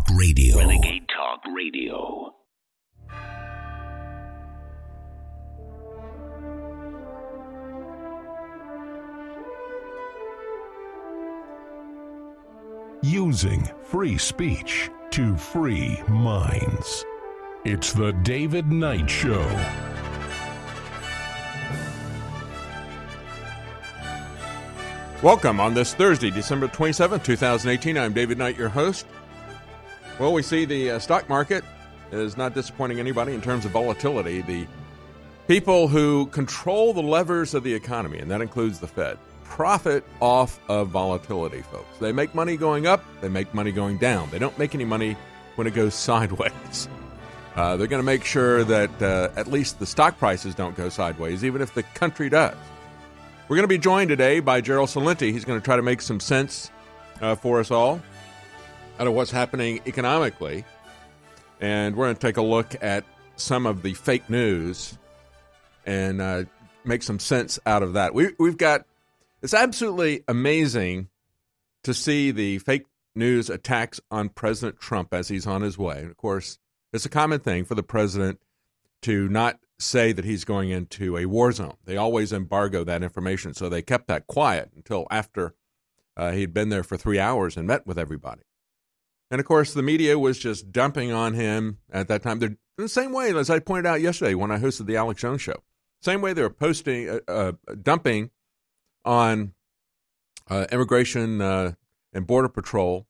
Talk Radio. Renegade Talk Radio. Using free speech to free minds. It's the David Knight Show. Welcome on this Thursday, December 27th, 2018. I'm David Knight, your host. Well, we see the uh, stock market is not disappointing anybody in terms of volatility. The people who control the levers of the economy, and that includes the Fed, profit off of volatility, folks. They make money going up, they make money going down. They don't make any money when it goes sideways. Uh, they're going to make sure that uh, at least the stock prices don't go sideways, even if the country does. We're going to be joined today by Gerald Celente. He's going to try to make some sense uh, for us all out of what's happening economically. And we're going to take a look at some of the fake news and uh, make some sense out of that. We, we've got, it's absolutely amazing to see the fake news attacks on President Trump as he's on his way. And of course, it's a common thing for the president to not say that he's going into a war zone. They always embargo that information, so they kept that quiet until after uh, he'd been there for three hours and met with everybody. And of course, the media was just dumping on him at that time. They're the same way as I pointed out yesterday when I hosted the Alex Jones show. Same way they were posting, uh, uh, dumping on uh, immigration uh, and border patrol,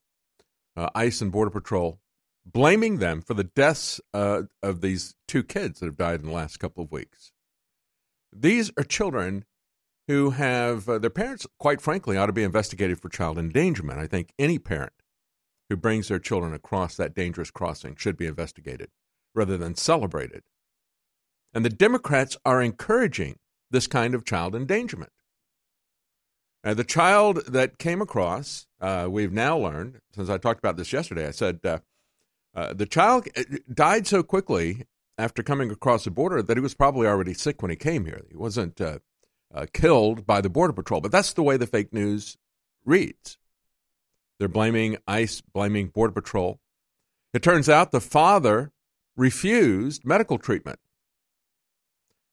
uh, ICE and border patrol blaming them for the deaths uh, of these two kids that have died in the last couple of weeks. These are children who have their parents, quite frankly, ought to be investigated for child endangerment. I think any parent who brings their children across that dangerous crossing should be investigated rather than celebrated. And the Democrats are encouraging this kind of child endangerment. Uh, the child that came across, uh, we've now learned, since I talked about this yesterday, I said uh, uh, the child uh, died so quickly after coming across the border that he was probably already sick when he came here. He wasn't uh, uh, killed by the Border Patrol, but that's the way the fake news reads. They're blaming ICE, blaming Border Patrol. It turns out the father refused medical treatment.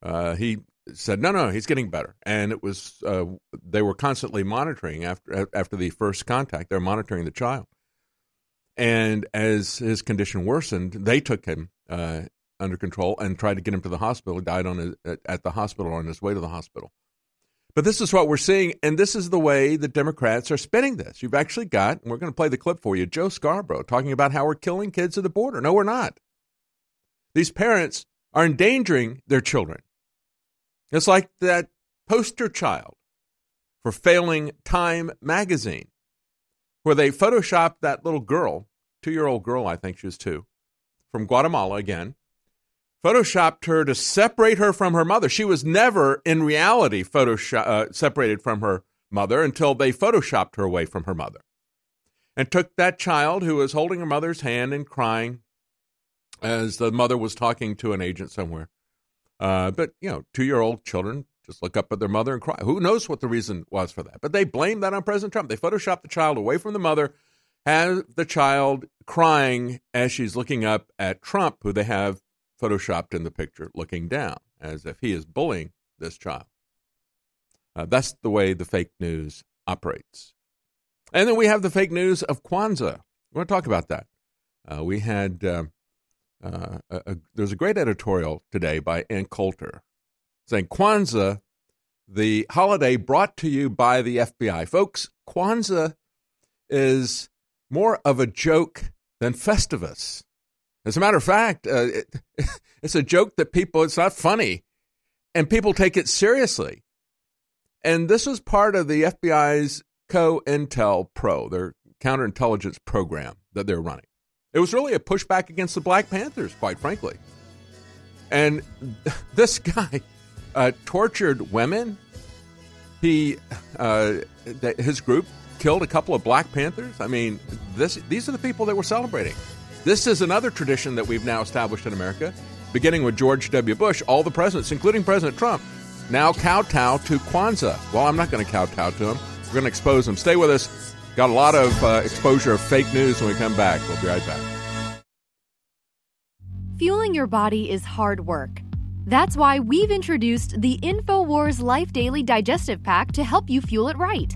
Uh, he said, "No, no, he's getting better," and it was uh, they were constantly monitoring after after the first contact. They're monitoring the child, and as his condition worsened, they took him uh, under control and tried to get him to the hospital. He died on his, at the hospital on his way to the hospital. But this is what we're seeing, and this is the way the Democrats are spinning this. You've actually got, and we're going to play the clip for you, Joe Scarborough talking about how we're killing kids at the border. No, we're not. These parents are endangering their children. It's like that poster child for failing Time magazine where they photoshopped that little girl, two year old girl, I think she was two, from Guatemala again, photoshopped her to separate her from her mother. She was never, in reality, photoshop, uh, separated from her mother until they photoshopped her away from her mother. And took that child who was holding her mother's hand and crying as the mother was talking to an agent somewhere. Uh, but, you know, two year old children just look up at their mother and cry. Who knows what the reason was for that? But they blame that on President Trump. They photoshopped the child away from the mother, have the child crying as she's looking up at Trump, who they have photoshopped in the picture looking down, as if he is bullying this child. Uh, that's the way the fake news operates. And then we have the fake news of Kwanzaa. We want to talk about that. Uh, we had uh, uh, a, there's a great editorial today by Ann Coulter saying Kwanzaa, the holiday brought to you by the FBI. Folks, Kwanzaa is more of a joke than Festivus. As a matter of fact, uh, it, it's a joke that people, it's not funny, and people take it seriously. And this was part of the FBI's COINTELPRO, their counterintelligence program that they're running. It was really a pushback against the Black Panthers, quite frankly. And this guy, uh, tortured women. He, uh, his group killed a couple of Black Panthers. I mean, this these are the people that we're celebrating. This is another tradition that we've now established in America, beginning with George W. Bush. All the presidents, including President Trump, now kowtow to Kwanzaa. Well, I'm not going to kowtow to him. We're going to expose him. Stay with us. Got a lot of uh, exposure of fake news when we come back. We'll be right back. Fueling your body is hard work. That's why we've introduced the InfoWars Life Daily Digestive Pack to help you fuel it right.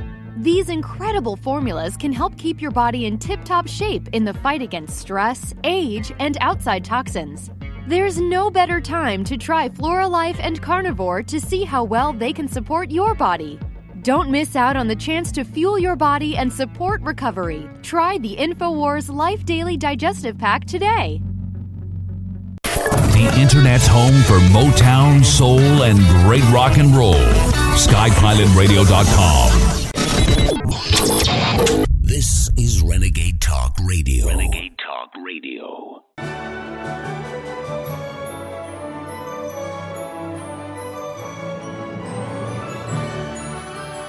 These incredible formulas can help keep your body in tip top shape in the fight against stress, age, and outside toxins. There's no better time to try Flora Life and Carnivore to see how well they can support your body. Don't miss out on the chance to fuel your body and support recovery. Try the InfoWars Life Daily Digestive Pack today. The Internet's home for Motown, soul, and great rock and roll. SkyPilotRadio.com. This is Renegade Talk Radio. Renegade Talk Radio.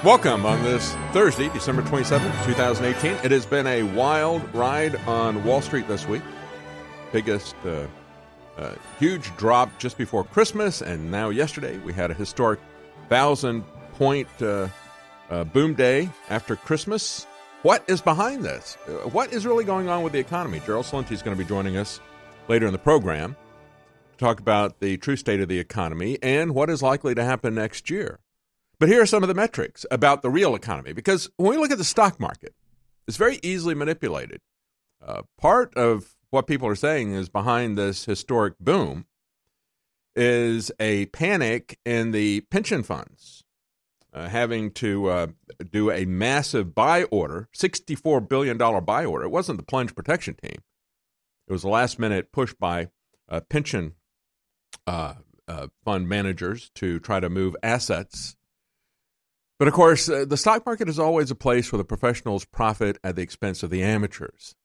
Welcome on this Thursday, December 27th, 2018. It has been a wild ride on Wall Street this week. Biggest, uh, uh, huge drop just before Christmas, and now yesterday we had a historic thousand point uh, uh boom day after Christmas. What is behind this? Uh, what is really going on with the economy? Gerald Celente is going to be joining us later in the program to talk about the true state of the economy and what is likely to happen next year. But here are some of the metrics about the real economy because when we look at the stock market, it's very easily manipulated. Uh, part of what people are saying is behind this historic boom is a panic in the pension funds uh, having to uh, do a massive buy order, $64 billion buy order. It wasn't the plunge protection team, it was a last minute push by uh, pension uh, uh, fund managers to try to move assets but of course, uh, the stock market is always a place where the professionals profit at the expense of the amateurs.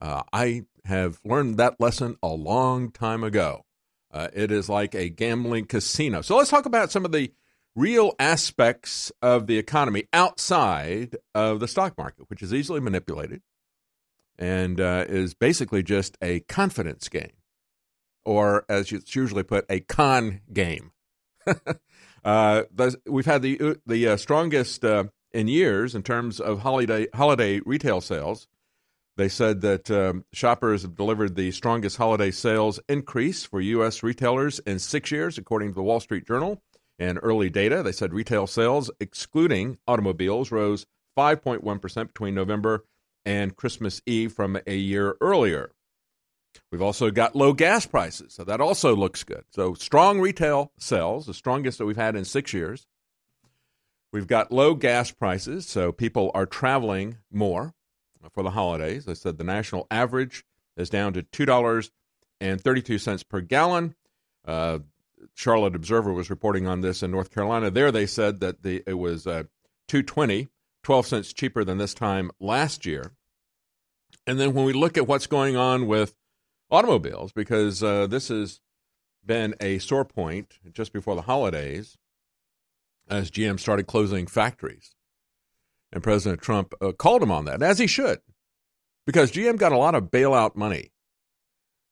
I have learned that lesson a long time ago. It is like a gambling casino. So let's talk about some of the real aspects of the economy outside of the stock market, which is easily manipulated and uh, is basically just a confidence game, or as it's usually put, a con game. Uh, we've had the uh, the uh, strongest uh, in years in terms of holiday holiday retail sales. They said that um, shoppers have delivered the strongest holiday sales increase for U.S. retailers in six years, according to the Wall Street Journal. And early data, they said retail sales, excluding automobiles, rose 5.1% between November and Christmas Eve from a year earlier. We've also got low gas prices, so that also looks good. So strong retail sales, the strongest that we've had in six years. We've got low gas prices, so people are traveling more for the holidays. I said the national average is down to two dollars and thirty-two cents per gallon. Uh, Charlotte Observer was reporting on this in North Carolina. There, they said that the it was uh, 220, 12 cents cheaper than this time last year. And then when we look at what's going on with automobiles because uh, this has been a sore point just before the holidays as GM started closing factories. And President Trump uh, called him on that, as he should, because GM got a lot of bailout money.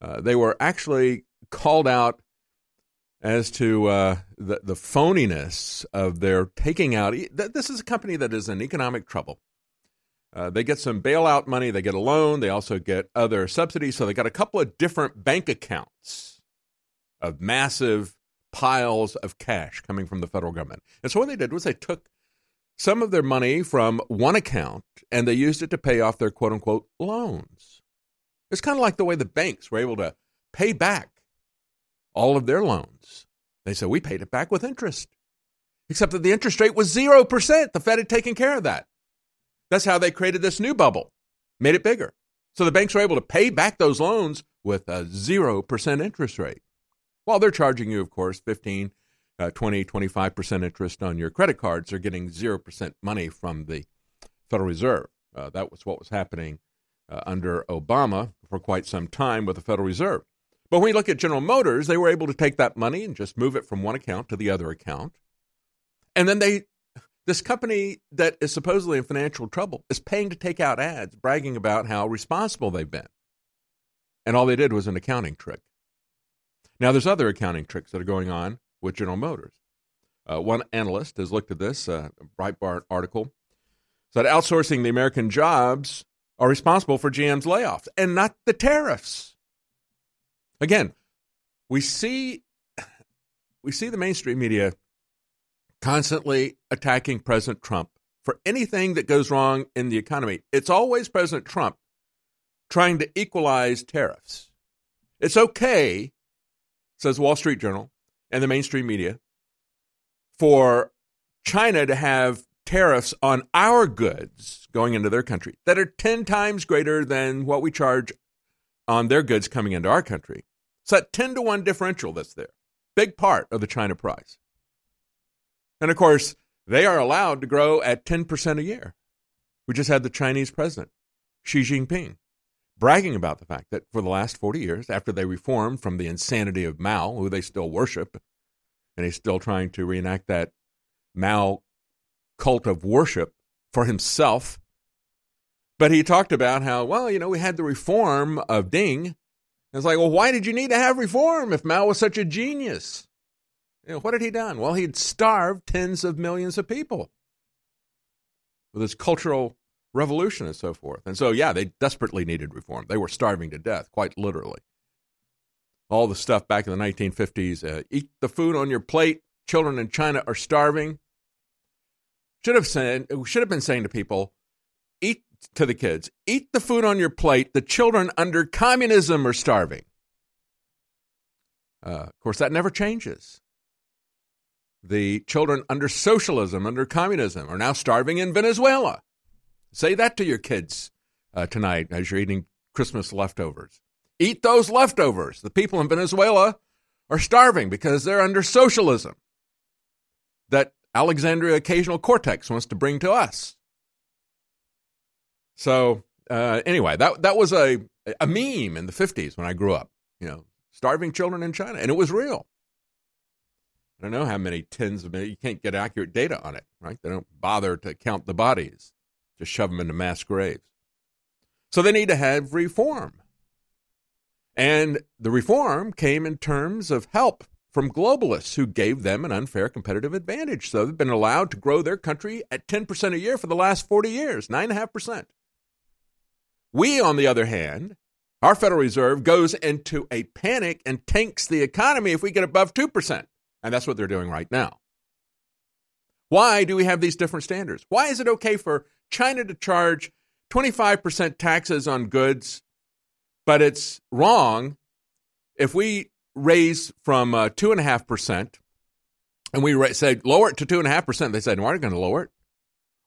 Uh, they were actually called out as to uh, the, the phoniness of their taking out. This is a company that is in economic trouble. Uh, they get some bailout money, they get a loan, they also get other subsidies. So they got a couple of different bank accounts of massive piles of cash coming from the federal government. And so what they did was they took some of their money from one account and they used it to pay off their quote unquote loans. It's kind of like the way the banks were able to pay back all of their loans. They said, we paid it back with interest, except that the interest rate was 0%. The Fed had taken care of that. That's how they created this new bubble, made it bigger. So the banks were able to pay back those loans with a 0% interest rate. While they're charging you, of course, 15, uh, 20, 25% interest on your credit cards, they're getting 0% money from the Federal Reserve. Uh, that was what was happening uh, under Obama for quite some time with the Federal Reserve. But when you look at General Motors, they were able to take that money and just move it from one account to the other account. And then they, this company that is supposedly in financial trouble is paying to take out ads bragging about how responsible they've been. And all they did was an accounting trick. Now, there's other accounting tricks that are going on with General Motors. Uh, one analyst has looked at this, uh, Breitbart article, said outsourcing the American jobs are responsible for GM's layoffs and not the tariffs. Again, we see we see the mainstream media constantly attacking President Trump for anything that goes wrong in the economy. It's always President Trump trying to equalize tariffs. It's okay, says Wall Street Journal and the mainstream media, for China to have tariffs on our goods going into their country that are 10 times greater than what we charge on their goods coming into our country. So that 10 to 1 differential that's there, big part of the China price. And of course, they are allowed to grow at 10% a year. We just had the Chinese president, Xi Jinping, bragging about the fact that for the last 40 years, after they reformed from the insanity of Mao, who they still worship, and he's still trying to reenact that Mao cult of worship for himself. But he talked about how, well, you know, we had the reform of Deng. It's like, well, why did you need to have reform if Mao was such a genius? You know, what had he done? Well, he'd starved tens of millions of people with his cultural revolution and so forth. And so, yeah, they desperately needed reform. They were starving to death, quite literally. All the stuff back in the 1950s uh, eat the food on your plate. Children in China are starving. Should have said, should have been saying to people, to the kids, eat the food on your plate. The children under communism are starving. Uh, of course, that never changes. The children under socialism, under communism, are now starving in Venezuela. Say that to your kids uh, tonight as you're eating Christmas leftovers. Eat those leftovers. The people in Venezuela are starving because they're under socialism. That Alexandria Occasional Cortex wants to bring to us. So uh, anyway, that that was a a meme in the fifties when I grew up. You know, starving children in China, and it was real. I don't know how many tens of millions. You can't get accurate data on it, right? They don't bother to count the bodies, just shove them into mass graves. So they need to have reform. And the reform came in terms of help from globalists who gave them an unfair competitive advantage. So they've been allowed to grow their country at 10% a year for the last 40 years, 9.5%. We, on the other hand, our Federal Reserve goes into a panic and tanks the economy if we get above 2%. And that's what they're doing right now. Why do we have these different standards? Why is it okay for China to charge 25% taxes on goods, but it's wrong if we raise from uh, two and we ra- said lower it to two and a half percent. They said, "No, we're not going to lower it.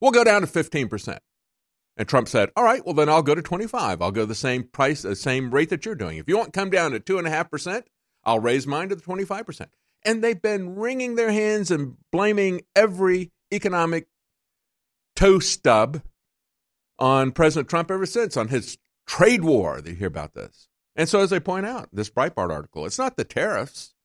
We'll go down to fifteen percent." And Trump said, "All right, well then I'll go to twenty-five. I'll go the same price, the same rate that you're doing. If you want to come down to two and a half percent, I'll raise mine to the twenty-five percent." And they've been wringing their hands and blaming every economic toe stub on President Trump ever since on his trade war. They hear about this. And so, as I point out, this Breitbart article, it's not the tariffs,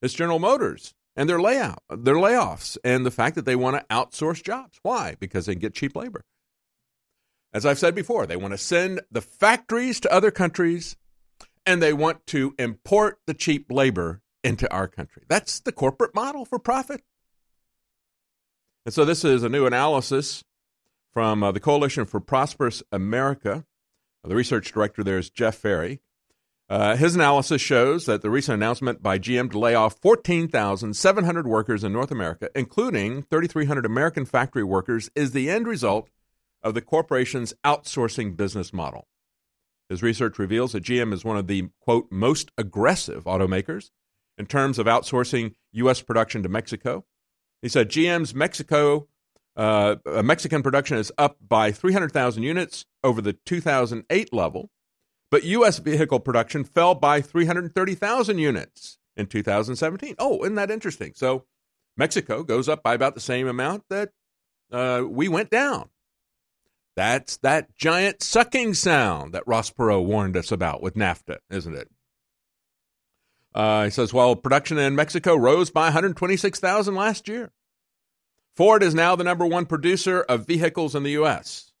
it's General Motors and their layout, their layoffs, and the fact that they want to outsource jobs. Why? Because they can get cheap labor. As I've said before, they want to send the factories to other countries and they want to import the cheap labor into our country. That's the corporate model for profit. And so, this is a new analysis from uh, the Coalition for Prosperous America. The research director there is Jeff Ferry. Uh, his analysis shows that the recent announcement by GM to lay off 14,700 workers in North America, including 3,300 American factory workers, is the end result of the corporation's outsourcing business model. His research reveals that GM is one of the, quote, most aggressive automakers in terms of outsourcing U.S. production to Mexico. He said GM's Mexico uh, Mexican production is up by 300,000 units over the 2008 level but U.S. vehicle production fell by 330,000 units in 2017. Oh, isn't that interesting? So Mexico goes up by about the same amount that uh, we went down. That's that giant sucking sound that Ross Perot warned us about with NAFTA, isn't it? Uh, he says, well, production in Mexico rose by 126,000 last year. Ford is now the number one producer of vehicles in the U.S.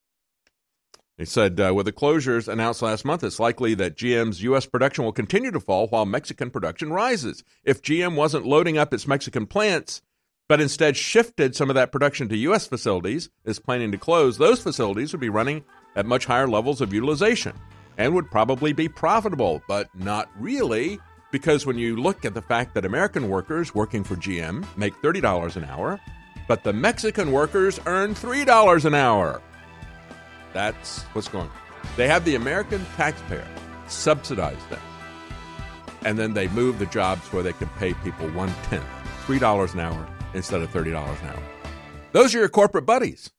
He said, uh, with the closures announced last month, it's likely that GM's U.S. production will continue to fall while Mexican production rises. If GM wasn't loading up its Mexican plants, but instead shifted some of that production to U.S. facilities, is planning to close, those facilities would be running at much higher levels of utilization and would probably be profitable, but not really, because when you look at the fact that American workers working for GM make $30 an hour, but the Mexican workers earn $3 an hour. That's what's going on. They have the American taxpayer subsidize them. And then they move the jobs where they can pay people one tenth, $3 an hour instead of $30 an hour. Those are your corporate buddies.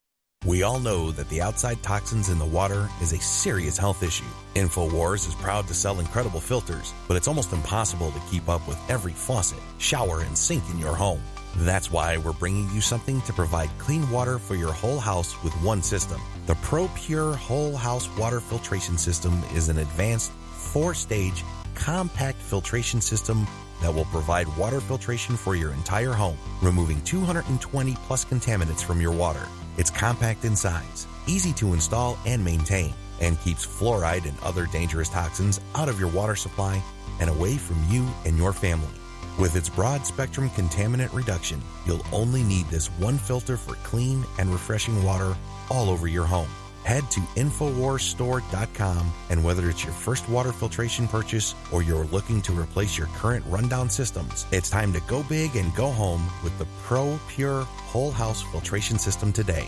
We all know that the outside toxins in the water is a serious health issue. InfoWars is proud to sell incredible filters, but it's almost impossible to keep up with every faucet, shower, and sink in your home. That's why we're bringing you something to provide clean water for your whole house with one system. The ProPure Whole House Water Filtration System is an advanced four stage compact filtration system that will provide water filtration for your entire home, removing 220 plus contaminants from your water. It's compact in size, easy to install and maintain, and keeps fluoride and other dangerous toxins out of your water supply and away from you and your family. With its broad spectrum contaminant reduction, you'll only need this one filter for clean and refreshing water all over your home. Head to InfoWarsStore.com and whether it's your first water filtration purchase or you're looking to replace your current rundown systems, it's time to go big and go home with the Pro Pure Whole House Filtration System today.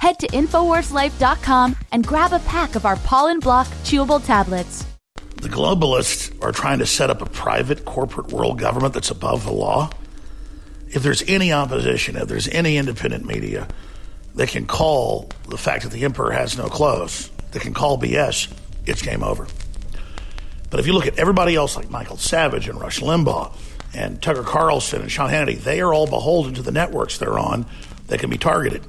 head to InfoWarsLife.com and grab a pack of our pollen block chewable tablets. The globalists are trying to set up a private corporate world government that's above the law. If there's any opposition, if there's any independent media that can call the fact that the emperor has no clothes, that can call BS, it's game over. But if you look at everybody else like Michael Savage and Rush Limbaugh and Tucker Carlson and Sean Hannity, they are all beholden to the networks they're on that can be targeted.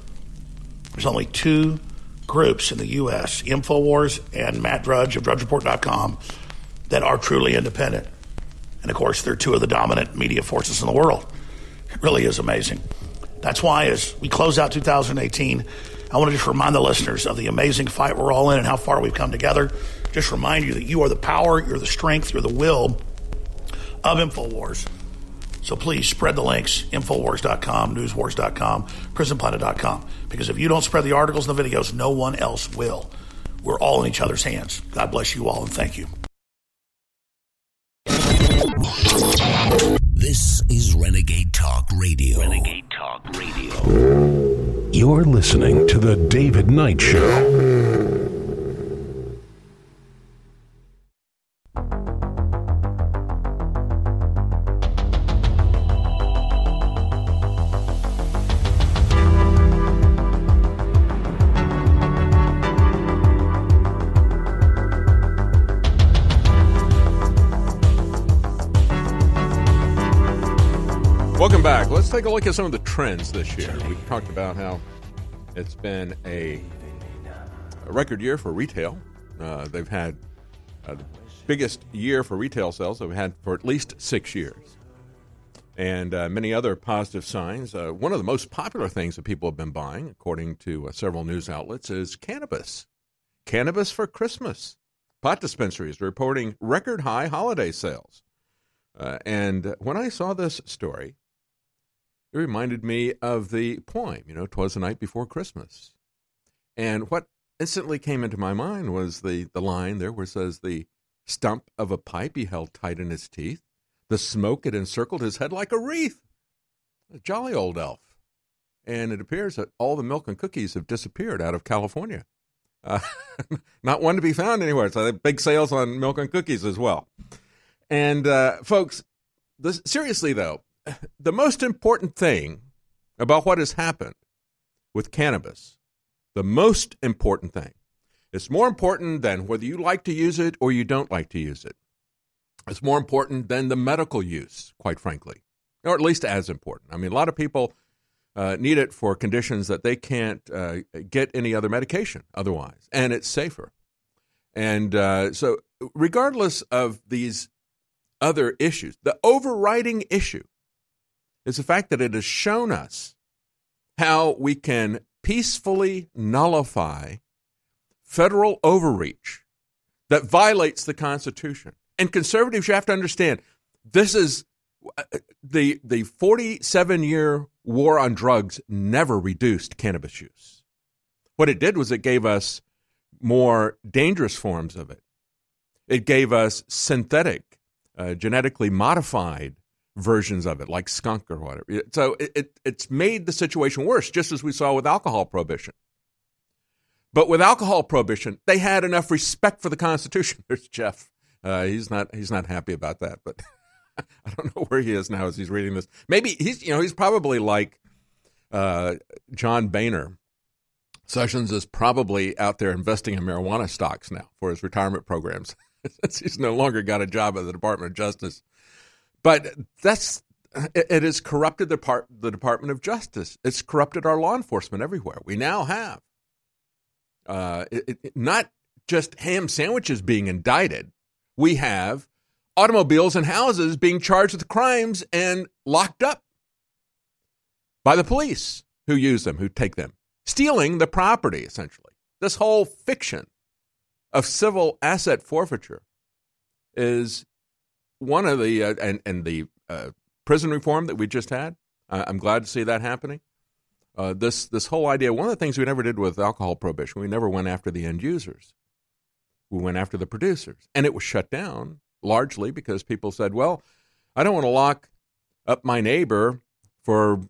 There's only two groups in the U.S., InfoWars and Matt Drudge of DrudgeReport.com, that are truly independent. And of course, they're two of the dominant media forces in the world. It really is amazing. That's why, as we close out 2018, I want to just remind the listeners of the amazing fight we're all in and how far we've come together. Just remind you that you are the power, you're the strength, you're the will of InfoWars. So please spread the links, Infowars.com, newswars.com, prisonplanet.com. Because if you don't spread the articles and the videos, no one else will. We're all in each other's hands. God bless you all and thank you. This is Renegade Talk Radio. Renegade Talk Radio. You're listening to The David Knight Show. Back. Let's take a look at some of the trends this year. We talked about how it's been a, a record year for retail. Uh, they've had uh, the biggest year for retail sales they've had for at least six years, and uh, many other positive signs. Uh, one of the most popular things that people have been buying, according to uh, several news outlets, is cannabis. Cannabis for Christmas. Pot dispensaries reporting record high holiday sales. Uh, and when I saw this story, it reminded me of the poem, you know, "Twas the night before Christmas," and what instantly came into my mind was the the line there where it says the stump of a pipe he held tight in his teeth, the smoke had encircled his head like a wreath. A jolly old elf, and it appears that all the milk and cookies have disappeared out of California. Uh, not one to be found anywhere. So big sales on milk and cookies as well. And uh, folks, this, seriously though, the most important thing about what has happened with cannabis, the most important thing, it's more important than whether you like to use it or you don't like to use it. It's more important than the medical use, quite frankly, or at least as important. I mean, a lot of people uh, need it for conditions that they can't uh, get any other medication otherwise, and it's safer. And uh, so, regardless of these other issues, the overriding issue is the fact that it has shown us how we can peacefully nullify federal overreach that violates the Constitution. And conservatives, you have to understand, this is the the 47 year war on drugs never reduced cannabis use. What it did was it gave us more dangerous forms of it. It gave us synthetic, uh, genetically modified versions of it, like skunk or whatever. So it, it, it's made the situation worse, just as we saw with alcohol prohibition. But with alcohol prohibition, they had enough respect for the Constitution. There's Jeff. Uh, he's not he's not happy about that, but I don't know where he is now as he's reading this. Maybe he's you know he's probably like uh, John Boehner. Sessions is probably out there investing in marijuana stocks now for his retirement programs since he's no longer got a job at the Department of Justice. But that's it, has corrupted the part the Department of Justice. It's corrupted our law enforcement everywhere. We now have uh, it, it, not just ham sandwiches being indicted. We have automobiles and houses being charged with crimes and locked up by the police who use them, who take them, stealing the property, essentially. This whole fiction of civil asset forfeiture is one of the, uh, and, and the uh, prison reform that we just had. I'm glad to see that happening. Uh, this this whole idea. One of the things we never did with alcohol prohibition, we never went after the end users. We went after the producers, and it was shut down largely because people said, well, I don't want to lock up my neighbor for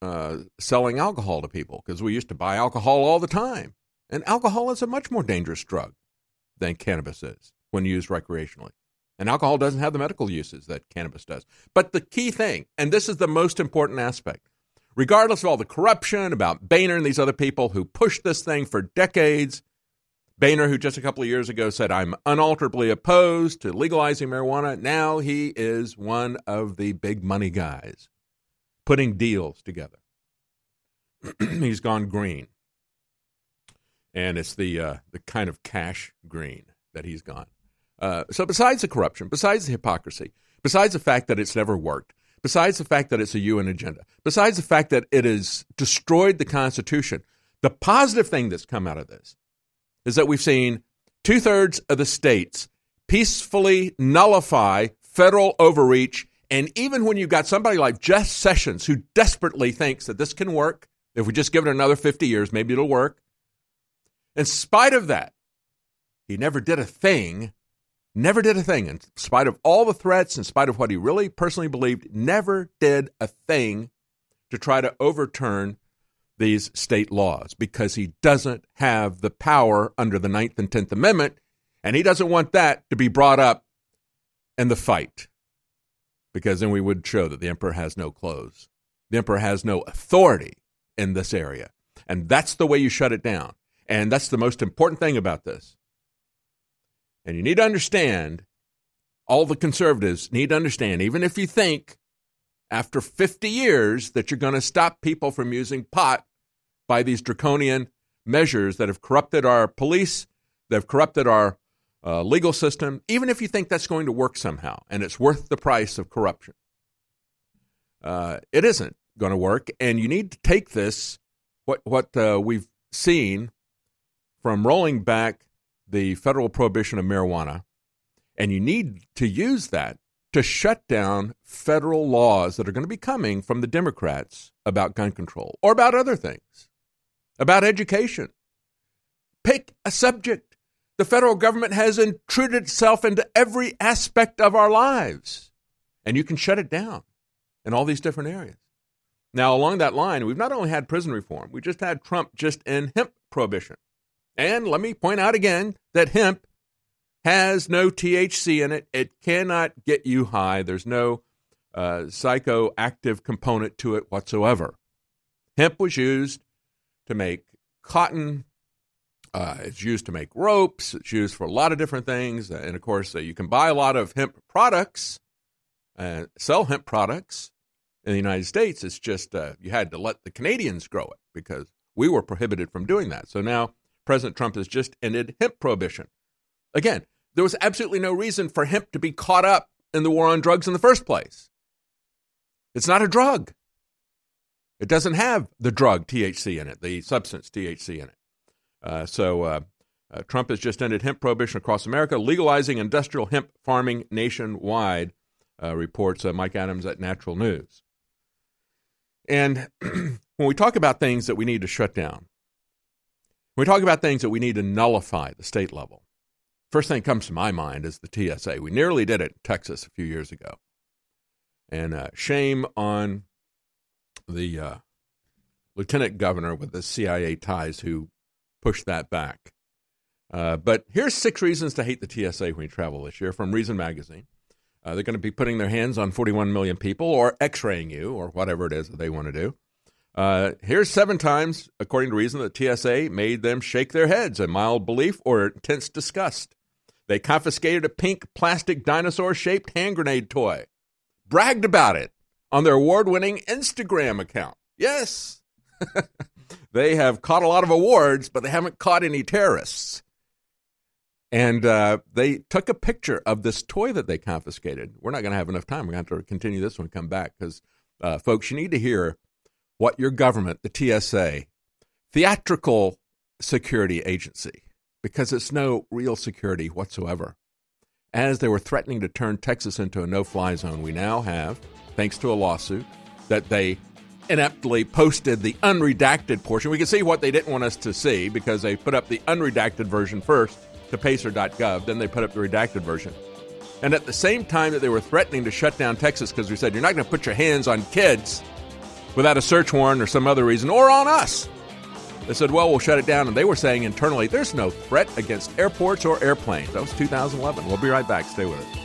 uh, selling alcohol to people because we used to buy alcohol all the time. And alcohol is a much more dangerous drug than cannabis is when used recreationally. And alcohol doesn't have the medical uses that cannabis does. But the key thing, and this is the most important aspect, regardless of all the corruption about Boehner and these other people who pushed this thing for decades, Boehner, who just a couple of years ago said, I'm unalterably opposed to legalizing marijuana, now he is one of the big money guys putting deals together. He's gone green. And it's the, uh, the kind of cash green that he's gone. Uh, so, besides the corruption, besides the hypocrisy, besides the fact that it's never worked, besides the fact that it's a UN agenda, besides the fact that it has destroyed the Constitution, the positive thing that's come out of this is that we've seen two thirds of the states peacefully nullify federal overreach. And even when you've got somebody like Jeff Sessions who desperately thinks that this can work, if we just give it another 50 years, maybe it'll work. In spite of that, he never did a thing Never did a thing, in spite of all the threats, in spite of what he really personally believed, never did a thing to try to overturn these state laws because he doesn't have the power under the Ninth and Tenth Amendment, and he doesn't want that to be brought up in the fight because then we would show that the emperor has no clothes. The emperor has no authority in this area. And that's the way you shut it down. And that's the most important thing about this. And you need to understand, all the conservatives need to understand, even if you think after 50 years that you're going to stop people from using pot by these draconian measures that have corrupted our police, that have corrupted our uh, legal system, even if you think that's going to work somehow and it's worth the price of corruption. Uh, it isn't going to work, and you need to take this, what, what uh, we've seen from rolling back the federal prohibition of marijuana, and you need to use that to shut down federal laws that are going to be coming from the Democrats about gun control or about other things, about education. Pick a subject. The federal government has intruded itself into every aspect of our lives, and you can shut it down in all these different areas. Now, along that line, we've not only had prison reform, we just had Trump just in hemp prohibition. And let me point out again that hemp has no THC in it. It cannot get you high. There's no uh, psychoactive component to it whatsoever. Hemp was used to make cotton. Uh, it's used to make ropes. It's used for a lot of different things. And of course, uh, you can buy a lot of hemp products, uh, sell hemp products in the United States. It's just uh, you had to let the Canadians grow it because we were prohibited from doing that. So now President Trump has just ended hemp prohibition. Again, there was absolutely no reason for hemp to be caught up in the war on drugs in the first place. It's not a drug. It doesn't have the drug THC in it, the substance THC in it. Uh, so uh, uh, Trump has just ended hemp prohibition across America, legalizing industrial hemp farming nationwide, uh, reports uh, Mike Adams at Natural News. And when we talk about things that we need to shut down, when we talk about things that we need to nullify at the state level, first thing that comes to my mind is the TSA. We nearly did it in Texas a few years ago. And uh, shame on the uh, lieutenant governor with the CIA ties who pushed that back. Uh, but here's six reasons to hate the TSA when you travel this year from Reason Magazine. Uh, they're going to be putting their hands on 41 million people or x raying you or whatever it is that they want to do. Uh, here's seven times, according to Reason, that TSA made them shake their heads in mild belief or intense disgust. They confiscated a pink plastic dinosaur shaped hand grenade toy, bragged about it on their award winning Instagram account. Yes, they have caught a lot of awards, but they haven't caught any terrorists. And uh, they took a picture of this toy that they confiscated. We're not going to have enough time. We're going to have to continue this one, come back, because, uh, folks, you need to hear what your government, the TSA, theatrical security agency, because it's no real security whatsoever. As they were threatening to turn Texas into a no fly zone, we now have, thanks to a lawsuit, that they ineptly posted the unredacted portion. We can see what they didn't want us to see because they put up the unredacted version first to pacer.gov, then they put up the redacted version. And at the same time that they were threatening to shut down Texas because we said, you're not going to put your hands on kids without a search warrant or some other reason, or on us. They said, well, we'll shut it down. And they were saying internally, there's no threat against airports or airplanes. That was 2011. We'll be right back. Stay with us.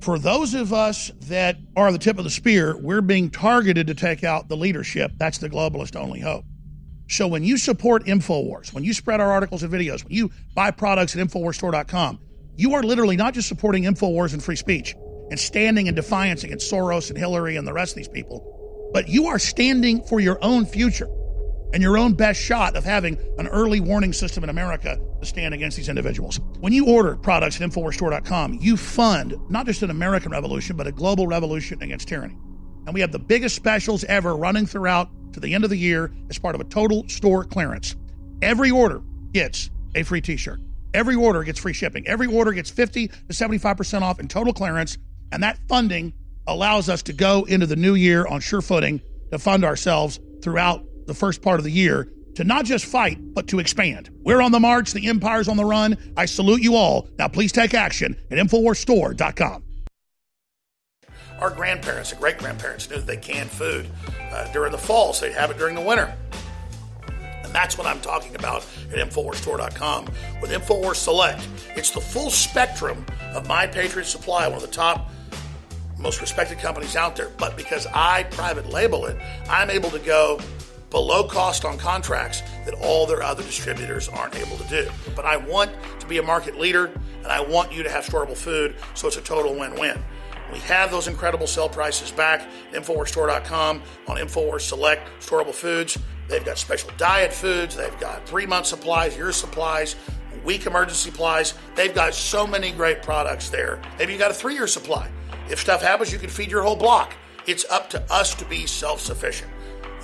For those of us that are the tip of the spear, we're being targeted to take out the leadership. That's the globalist only hope. So when you support InfoWars, when you spread our articles and videos, when you buy products at InfoWarsStore.com, you are literally not just supporting InfoWars and free speech and standing in defiance against Soros and Hillary and the rest of these people, but you are standing for your own future and your own best shot of having an early warning system in America to stand against these individuals. When you order products at InfoWarsStore.com, you fund not just an American revolution, but a global revolution against tyranny. And we have the biggest specials ever running throughout to the end of the year as part of a total store clearance. Every order gets a free t shirt. Every order gets free shipping. Every order gets 50 to 75% off in total clearance and that funding allows us to go into the new year on sure footing to fund ourselves throughout the first part of the year to not just fight, but to expand. We're on the march. The empire's on the run. I salute you all. Now, please take action at InfoWarsStore.com. Our grandparents and great grandparents knew that they canned food uh, during the fall, so they'd have it during the winter. And that's what I'm talking about at InfoWarsStore.com with InfoWars Select. It's the full spectrum of My Patriot Supply, one of the top, most respected companies out there. But because I private label it, I'm able to go below cost on contracts that all their other distributors aren't able to do. But I want to be a market leader and I want you to have storable food, so it's a total win win. We have those incredible sell prices back at InfoWarsStore.com on InfoWars Select Storable Foods. They've got special diet foods, they've got three month supplies, year supplies, week emergency supplies. They've got so many great products there. Maybe you got a three year supply. If stuff happens, you can feed your whole block. It's up to us to be self sufficient.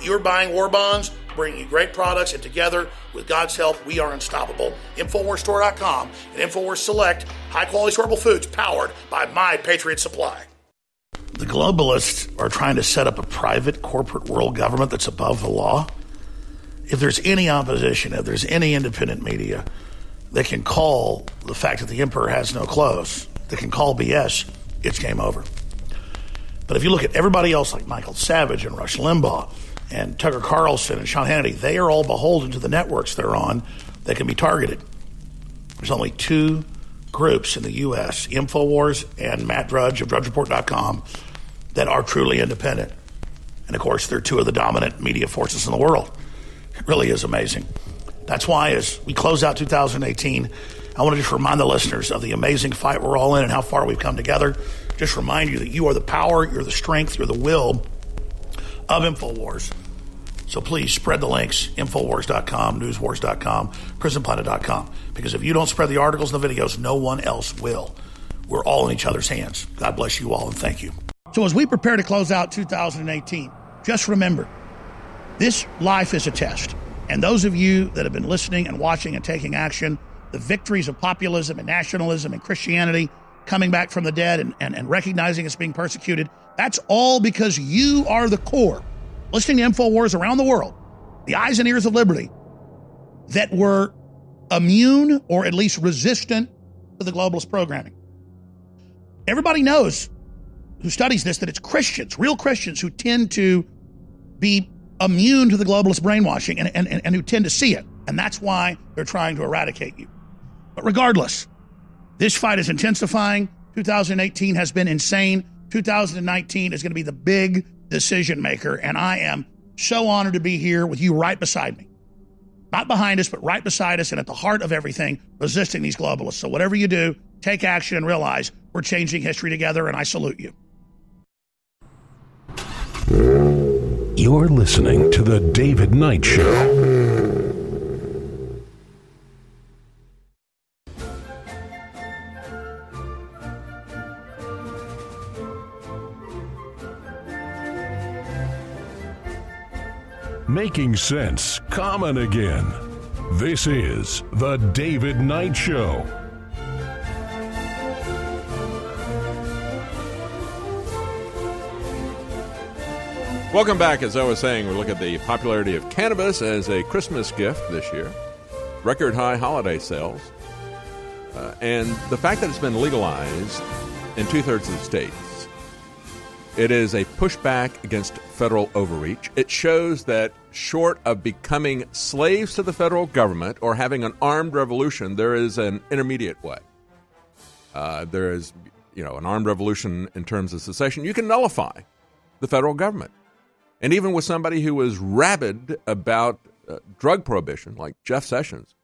You're buying war bonds, bringing you great products, and together, with God's help, we are unstoppable. InfoWarsStore.com and InfoWars Select, high quality storable foods powered by My Patriot Supply. The globalists are trying to set up a private corporate world government that's above the law. If there's any opposition, if there's any independent media they can call the fact that the emperor has no clothes, they can call BS, it's game over. But if you look at everybody else like Michael Savage and Rush Limbaugh, and Tucker Carlson and Sean Hannity, they are all beholden to the networks they're on that can be targeted. There's only two groups in the U.S., InfoWars and Matt Drudge of DrudgeReport.com, that are truly independent. And of course, they're two of the dominant media forces in the world. It really is amazing. That's why, as we close out 2018, I want to just remind the listeners of the amazing fight we're all in and how far we've come together. Just remind you that you are the power, you're the strength, you're the will of InfoWars. So please spread the links, Infowars.com, Newswars.com, PrisonPlanet.com. Because if you don't spread the articles and the videos, no one else will. We're all in each other's hands. God bless you all and thank you. So as we prepare to close out 2018, just remember this life is a test. And those of you that have been listening and watching and taking action, the victories of populism and nationalism and Christianity coming back from the dead and, and, and recognizing it's being persecuted, that's all because you are the core, listening to InfoWars around the world, the eyes and ears of liberty, that were immune or at least resistant to the globalist programming. Everybody knows who studies this that it's Christians, real Christians, who tend to be immune to the globalist brainwashing and, and, and who tend to see it. And that's why they're trying to eradicate you. But regardless, this fight is intensifying. 2018 has been insane. 2019 is going to be the big decision maker. And I am so honored to be here with you right beside me. Not behind us, but right beside us and at the heart of everything, resisting these globalists. So, whatever you do, take action and realize we're changing history together. And I salute you. You're listening to The David Knight Show. Making sense common again. This is The David Knight Show. Welcome back. As I was saying, we look at the popularity of cannabis as a Christmas gift this year, record high holiday sales, uh, and the fact that it's been legalized in two thirds of the states. It is a pushback against federal overreach. It shows that, short of becoming slaves to the federal government or having an armed revolution, there is an intermediate way. Uh, there is, you know, an armed revolution in terms of secession. You can nullify the federal government. And even with somebody who was rabid about uh, drug prohibition, like Jeff Sessions,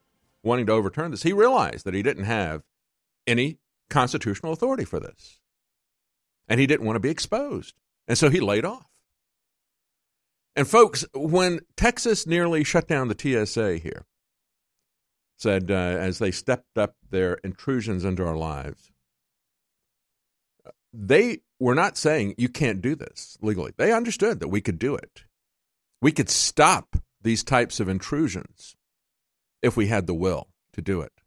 wanting to overturn this, he realized that he didn't have any constitutional authority for this. And he didn't want to be exposed. And so he laid off. And folks, when Texas nearly shut down the TSA here, said uh, as they stepped up their intrusions into our lives, they were not saying you can't do this legally. They understood that we could do it. We could stop these types of intrusions if we had the will to do it.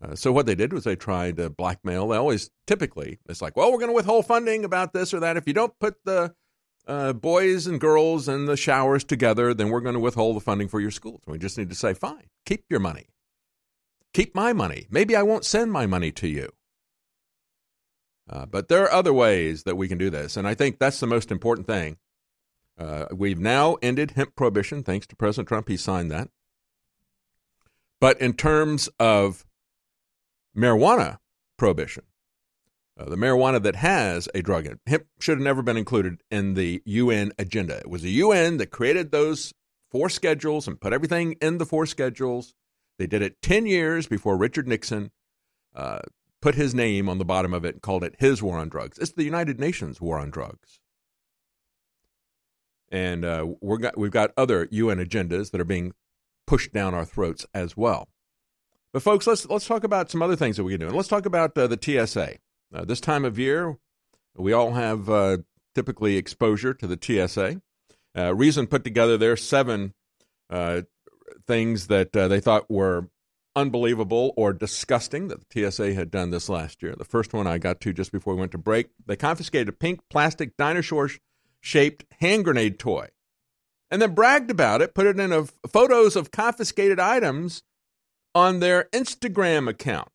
Uh, so what they did was they tried to blackmail. They always typically it's like, well, we're going to withhold funding about this or that if you don't put the uh, boys and girls in the showers together, then we're going to withhold the funding for your schools. We just need to say, fine, keep your money. Keep my money. Maybe I won't send my money to you. Uh, but there are other ways that we can do this. And I think that's the most important thing. Uh, we've now ended hemp prohibition, thanks to President Trump. He signed that. But in terms of marijuana prohibition, uh, the marijuana that has a drug in it, hemp should have never been included in the UN agenda. It was the UN that created those four schedules and put everything in the four schedules. They did it 10 years before Richard Nixon uh, put his name on the bottom of it and called it his war on drugs. It's the United Nations war on drugs. And uh, we're got, we've got other UN agendas that are being pushed down our throats as well. But folks, let's let's talk about some other things that we can do. And let's talk about uh, the TSA. Uh, this time of year, we all have uh, typically exposure to the TSA. Uh, Reason put together their seven uh, things that uh, they thought were unbelievable or disgusting that the TSA had done this last year. The first one I got to just before we went to break. They confiscated a pink plastic dinosaur shaped hand grenade toy and then bragged about it, put it in a, photos of confiscated items on their Instagram account.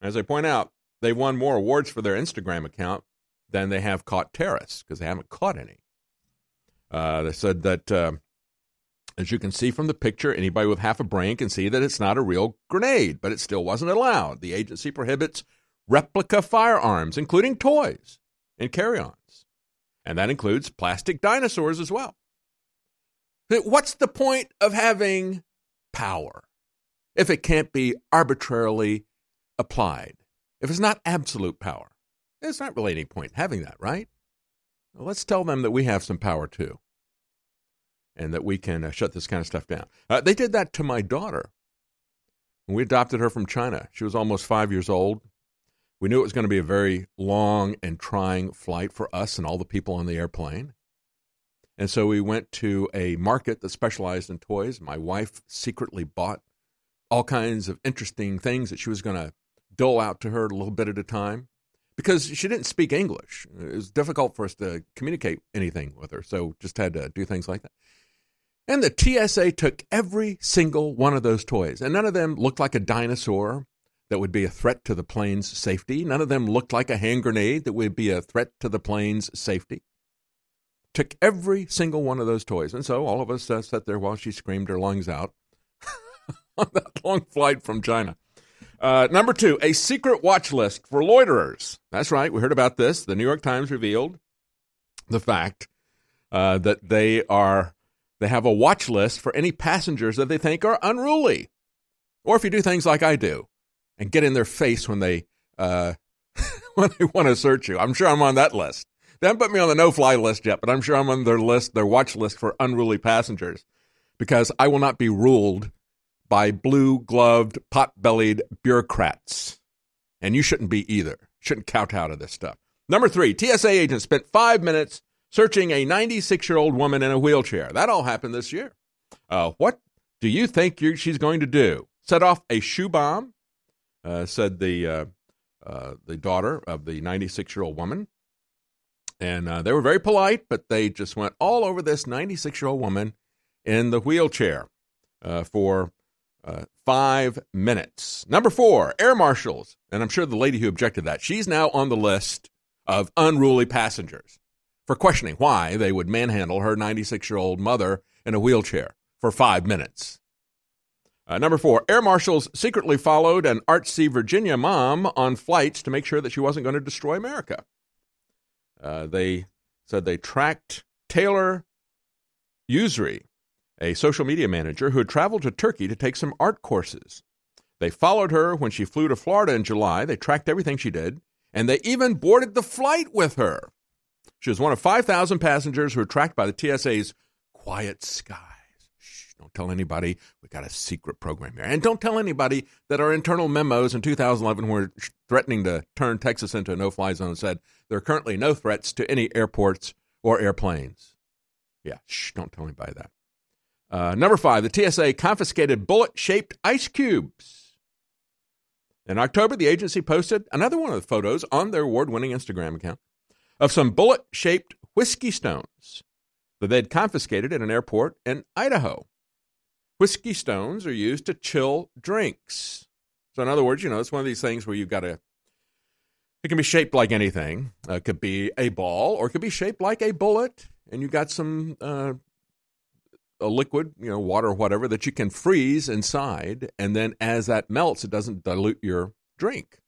As I point out, they won more awards for their Instagram account than they have caught terrorists because they haven't caught any. Uh, they said that, uh, as you can see from the picture, anybody with half a brain can see that it's not a real grenade, but it still wasn't allowed. The agency prohibits replica firearms, including toys and carry ons. And that includes plastic dinosaurs as well. What's the point of having power if it can't be arbitrarily applied? If it's not absolute power, there's not really any point having that, right? Well, let's tell them that we have some power too and that we can uh, shut this kind of stuff down. Uh, they did that to my daughter. We adopted her from China, she was almost five years old. We knew it was going to be a very long and trying flight for us and all the people on the airplane. And so we went to a market that specialized in toys. My wife secretly bought all kinds of interesting things that she was going to dole out to her a little bit at a time because she didn't speak English. It was difficult for us to communicate anything with her, so just had to do things like that. And the TSA took every single one of those toys, and none of them looked like a dinosaur that would be a threat to the plane's safety. None of them looked like a hand grenade that would be a threat to the plane's safety took every single one of those toys. And so all of us uh, sat there while she screamed her lungs out on that long flight from China. Uh, number two, a secret watch list for loiterers. That's right. We heard about this. The New York Times revealed the fact uh, that they are they have a watch list for any passengers that they think are unruly, or if you do things like I do and get in their face when they uh, when they want to search you. I'm sure I'm on that list. They haven't put me on the no fly list yet, but I'm sure I'm on their list, their watch list for unruly passengers because I will not be ruled by blue gloved, pot bellied bureaucrats. And you shouldn't be either. Shouldn't kowtow to this stuff. Number three, TSA agents spent five minutes searching a 96 year old woman in a wheelchair. That all happened this year. Uh, what do you think she's going to do? Set off a shoe bomb? Uh, said the uh, uh the daughter of the 96 year old woman. And uh, they were very polite, but they just went all over this 96 year old woman in the wheelchair uh, for uh, five minutes. Number four, air marshals. And I'm sure the lady who objected that, she's now on the list of unruly passengers for questioning why they would manhandle her 96 year old mother in a wheelchair for five minutes. Uh, number four, air marshals secretly followed an artsy Virginia mom on flights to make sure that she wasn't going to destroy America. Uh, they said they tracked Taylor Usry, a social media manager who had traveled to Turkey to take some art courses. They followed her when she flew to Florida in July. They tracked everything she did, and they even boarded the flight with her. She was one of 5,000 passengers who were tracked by the TSA's Quiet Sky. Don't tell anybody We've got a secret program here. And don't tell anybody that our internal memos in 2011 were threatening to turn Texas into a no fly zone said there are currently no threats to any airports or airplanes. Yeah, shh, don't tell anybody that. Uh, number five, the TSA confiscated bullet shaped ice cubes. In October, the agency posted another one of the photos on their award winning Instagram account of some bullet shaped whiskey stones that they'd confiscated at an airport in Idaho. Whiskey stones are used to chill drinks. So, in other words, you know, it's one of these things where you've got to, it can be shaped like anything. Uh, it could be a ball or it could be shaped like a bullet, and you've got some uh, a liquid, you know, water or whatever that you can freeze inside, and then as that melts, it doesn't dilute your drink.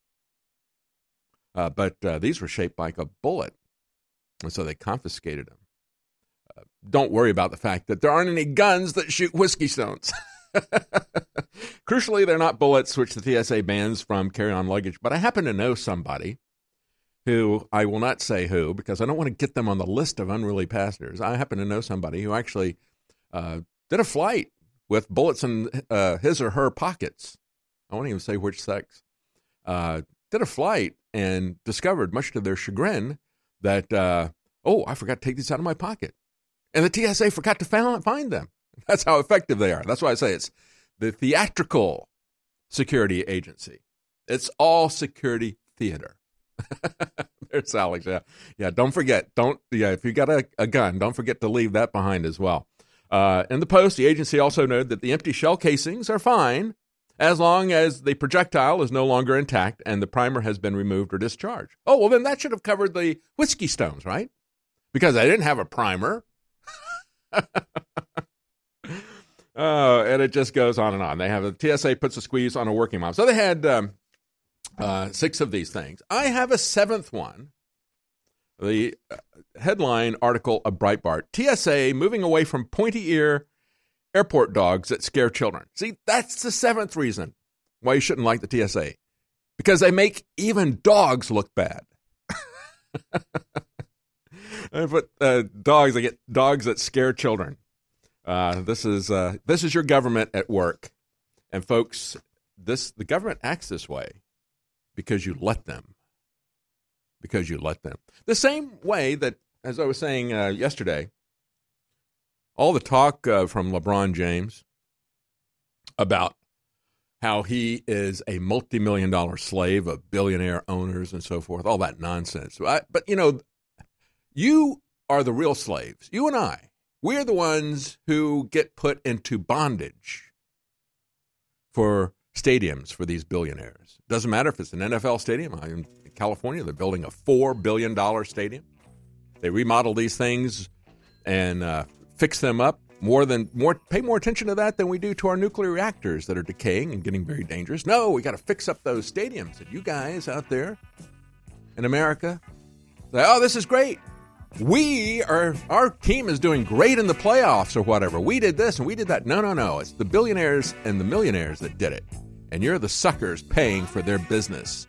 Uh, but uh, these were shaped like a bullet, and so they confiscated them. Uh, don't worry about the fact that there aren't any guns that shoot whiskey stones. Crucially, they're not bullets which the TSA bans from carry on luggage. But I happen to know somebody who I will not say who because I don't want to get them on the list of unruly passengers. I happen to know somebody who actually uh, did a flight with bullets in uh, his or her pockets. I won't even say which sex. Uh, did a flight and discovered, much to their chagrin, that, uh, oh, I forgot to take these out of my pocket. And the TSA forgot to find them. That's how effective they are. That's why I say it's the theatrical security agency. It's all security theater. There's Alex. Yeah. Yeah. Don't forget. Don't, yeah. If you got a, a gun, don't forget to leave that behind as well. Uh, in the post, the agency also noted that the empty shell casings are fine as long as the projectile is no longer intact and the primer has been removed or discharged. Oh, well, then that should have covered the whiskey stones, right? Because I didn't have a primer. oh, and it just goes on and on. They have the TSA puts a squeeze on a working mom. So they had um, uh, six of these things. I have a seventh one. The uh, headline article of Breitbart TSA moving away from pointy ear airport dogs that scare children. See, that's the seventh reason why you shouldn't like the TSA because they make even dogs look bad. but uh, dogs, they get dogs that scare children. Uh, this is uh, this is your government at work, and folks, this the government acts this way because you let them. Because you let them. The same way that, as I was saying uh, yesterday, all the talk uh, from LeBron James about how he is a multi-million dollar slave of billionaire owners and so forth, all that nonsense. I, but you know, you are the real slaves. You and I, we're the ones who get put into bondage for stadiums for these billionaires. Doesn't matter if it's an NFL stadium. In California, they're building a four billion dollar stadium. They remodel these things and uh, fix them up more than more pay more attention to that than we do to our nuclear reactors that are decaying and getting very dangerous. No, we got to fix up those stadiums. And you guys out there in America say, "Oh, this is great. We are our team is doing great in the playoffs or whatever. We did this and we did that." No, no, no. It's the billionaires and the millionaires that did it. And you're the suckers paying for their business.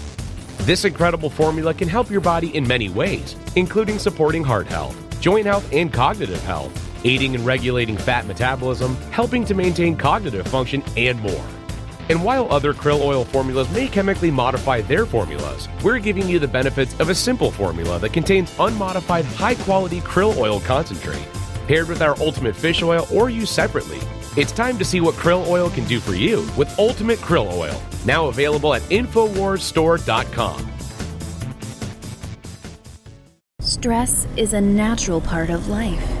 This incredible formula can help your body in many ways, including supporting heart health, joint health, and cognitive health, aiding in regulating fat metabolism, helping to maintain cognitive function, and more. And while other krill oil formulas may chemically modify their formulas, we're giving you the benefits of a simple formula that contains unmodified high quality krill oil concentrate, paired with our ultimate fish oil or used separately it's time to see what krill oil can do for you with Ultimate Krill Oil, now available at InfoWarsStore.com. Stress is a natural part of life.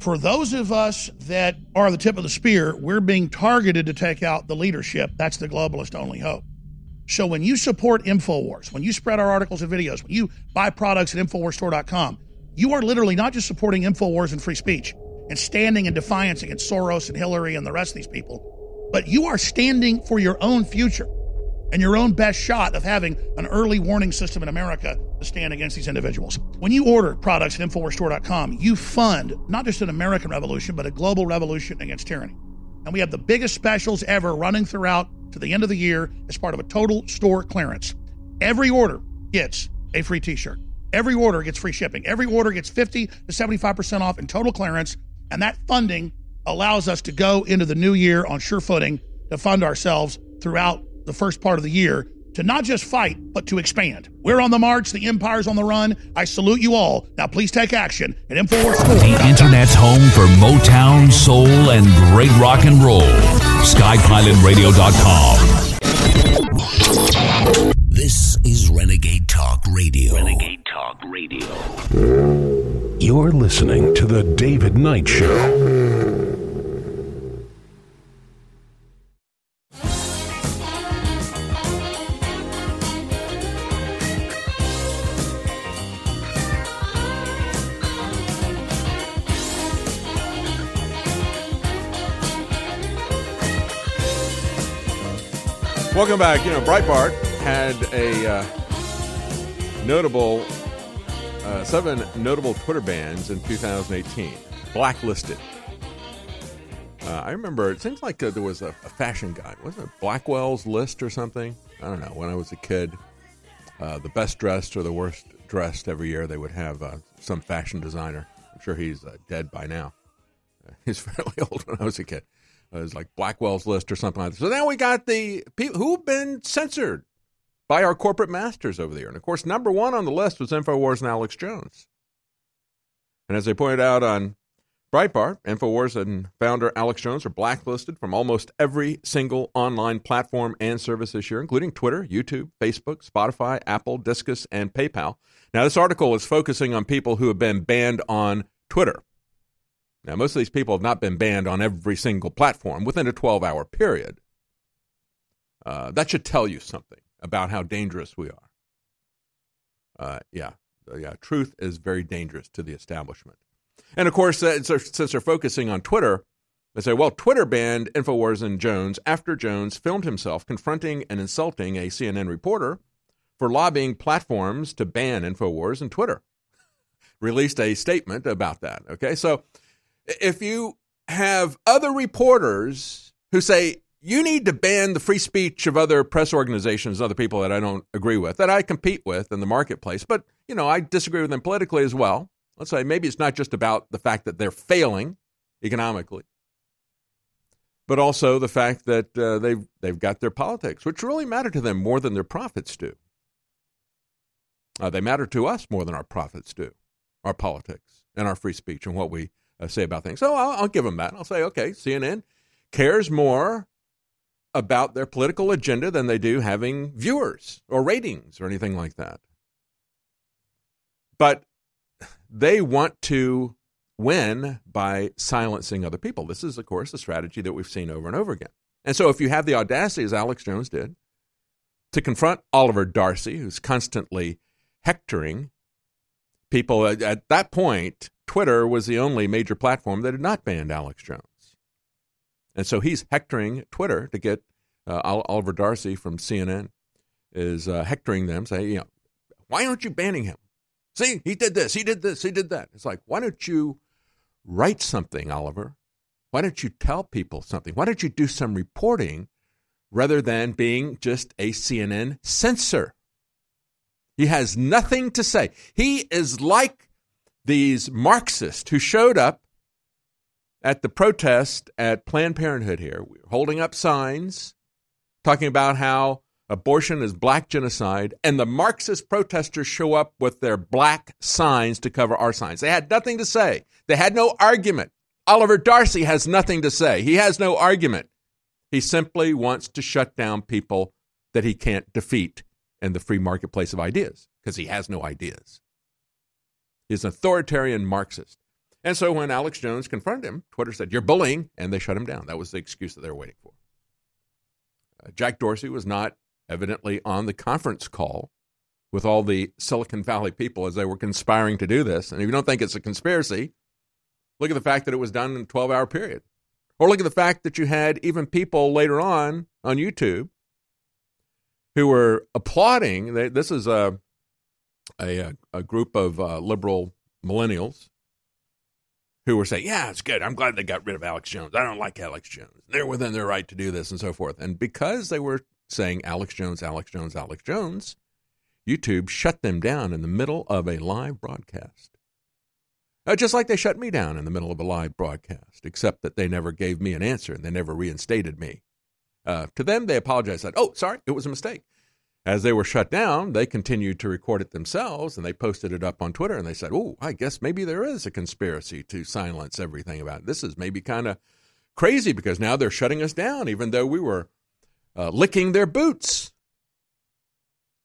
For those of us that are the tip of the spear, we're being targeted to take out the leadership. That's the globalist only hope. So when you support InfoWars, when you spread our articles and videos, when you buy products at InfoWarsStore.com, you are literally not just supporting InfoWars and free speech and standing in defiance against Soros and Hillary and the rest of these people, but you are standing for your own future and your own best shot of having an early warning system in America to stand against these individuals. When you order products at InfoWarsStore.com, you fund not just an American revolution, but a global revolution against tyranny. And we have the biggest specials ever running throughout to the end of the year as part of a total store clearance. Every order gets a free t shirt. Every order gets free shipping. Every order gets 50 to 75% off in total clearance. And that funding allows us to go into the new year on sure footing to fund ourselves throughout the first part of the year to not just fight, but to expand. We're on the march. The empire's on the run. I salute you all. Now, please take action at InfoWars The Internet's home for Motown, soul, and great rock and roll. SkyPilotRadio.com. This is Renegade Talk Radio. Renegade Talk Radio. You're listening to The David Knight Show. Welcome back. You know, Breitbart had a uh, notable uh, seven notable Twitter bans in 2018, blacklisted. Uh, I remember it seems like uh, there was a, a, fashion guide, wasn't it Blackwell's list or something? I don't know. When I was a kid, uh, the best dressed or the worst dressed every year, they would have uh, some fashion designer. I'm sure he's dead by now. He's fairly old when I was a kid. Uh, it like Blackwell's list or something like that. So now we got the people who've been censored by our corporate masters over there. And of course, number one on the list was InfoWars and Alex Jones. And as they pointed out on Breitbart, InfoWars and founder Alex Jones are blacklisted from almost every single online platform and service this year, including Twitter, YouTube, Facebook, Spotify, Apple, Disqus, and PayPal. Now, this article is focusing on people who have been banned on Twitter. Now, most of these people have not been banned on every single platform within a 12 hour period. Uh, that should tell you something about how dangerous we are. Uh, yeah, uh, yeah, truth is very dangerous to the establishment. And of course, uh, since they're focusing on Twitter, they say, well, Twitter banned InfoWars and Jones after Jones filmed himself confronting and insulting a CNN reporter for lobbying platforms to ban InfoWars and Twitter. Released a statement about that. Okay, so if you have other reporters who say you need to ban the free speech of other press organizations, other people that I don't agree with, that I compete with in the marketplace, but you know I disagree with them politically as well. Let's say maybe it's not just about the fact that they're failing economically, but also the fact that uh, they've they've got their politics, which really matter to them more than their profits do. Uh, they matter to us more than our profits do, our politics and our free speech and what we uh, say about things. So I'll, I'll give them that. I'll say, okay, CNN cares more about their political agenda than they do having viewers or ratings or anything like that. But they want to win by silencing other people. This is, of course, a strategy that we've seen over and over again. And so, if you have the audacity, as Alex Jones did, to confront Oliver Darcy, who's constantly hectoring people, at that point, Twitter was the only major platform that had not banned Alex Jones. And so he's hectoring Twitter to get uh, Oliver Darcy from CNN is uh, hectoring them, saying, you know, why aren't you banning him? See, he did this, he did this, he did that. It's like, why don't you write something, Oliver? Why don't you tell people something? Why don't you do some reporting rather than being just a CNN censor? He has nothing to say. He is like these Marxists who showed up at the protest at Planned Parenthood here, holding up signs talking about how abortion is black genocide, and the Marxist protesters show up with their black signs to cover our signs. They had nothing to say, they had no argument. Oliver Darcy has nothing to say, he has no argument. He simply wants to shut down people that he can't defeat in the free marketplace of ideas because he has no ideas. He's an authoritarian Marxist. And so when Alex Jones confronted him, Twitter said, You're bullying, and they shut him down. That was the excuse that they were waiting for. Uh, Jack Dorsey was not evidently on the conference call with all the Silicon Valley people as they were conspiring to do this. And if you don't think it's a conspiracy, look at the fact that it was done in a 12 hour period. Or look at the fact that you had even people later on on YouTube who were applauding. They, this is a, a, a group of uh, liberal millennials who were saying, "Yeah, it's good. I'm glad they got rid of Alex Jones. I don't like Alex Jones. They're within their right to do this and so forth." And because they were saying Alex Jones, Alex Jones, Alex Jones, YouTube shut them down in the middle of a live broadcast. Uh, just like they shut me down in the middle of a live broadcast, except that they never gave me an answer and they never reinstated me. Uh, to them, they apologized, said, "Oh, sorry, it was a mistake." As they were shut down, they continued to record it themselves and they posted it up on Twitter and they said, Oh, I guess maybe there is a conspiracy to silence everything about it. This is maybe kind of crazy because now they're shutting us down, even though we were uh, licking their boots,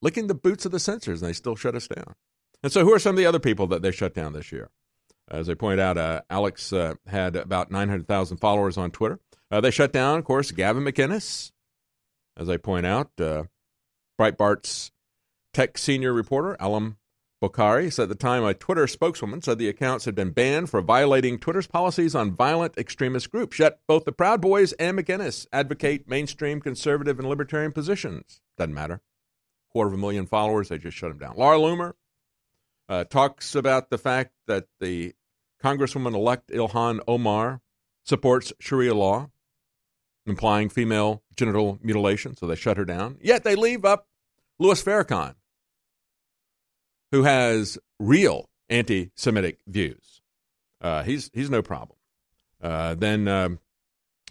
licking the boots of the censors, and they still shut us down. And so, who are some of the other people that they shut down this year? As I point out, uh, Alex uh, had about 900,000 followers on Twitter. Uh, they shut down, of course, Gavin McInnes. As I point out, uh, Breitbart's tech senior reporter, Allum Bokhari, said at the time a Twitter spokeswoman said the accounts had been banned for violating Twitter's policies on violent extremist groups. Yet both the Proud Boys and McInnes advocate mainstream conservative and libertarian positions. Doesn't matter. Quarter of a million followers, they just shut him down. Laura Loomer uh, talks about the fact that the Congresswoman elect Ilhan Omar supports Sharia law implying female genital mutilation, so they shut her down. Yet they leave up Louis Farrakhan, who has real anti Semitic views. Uh, he's, he's no problem. Uh, then um,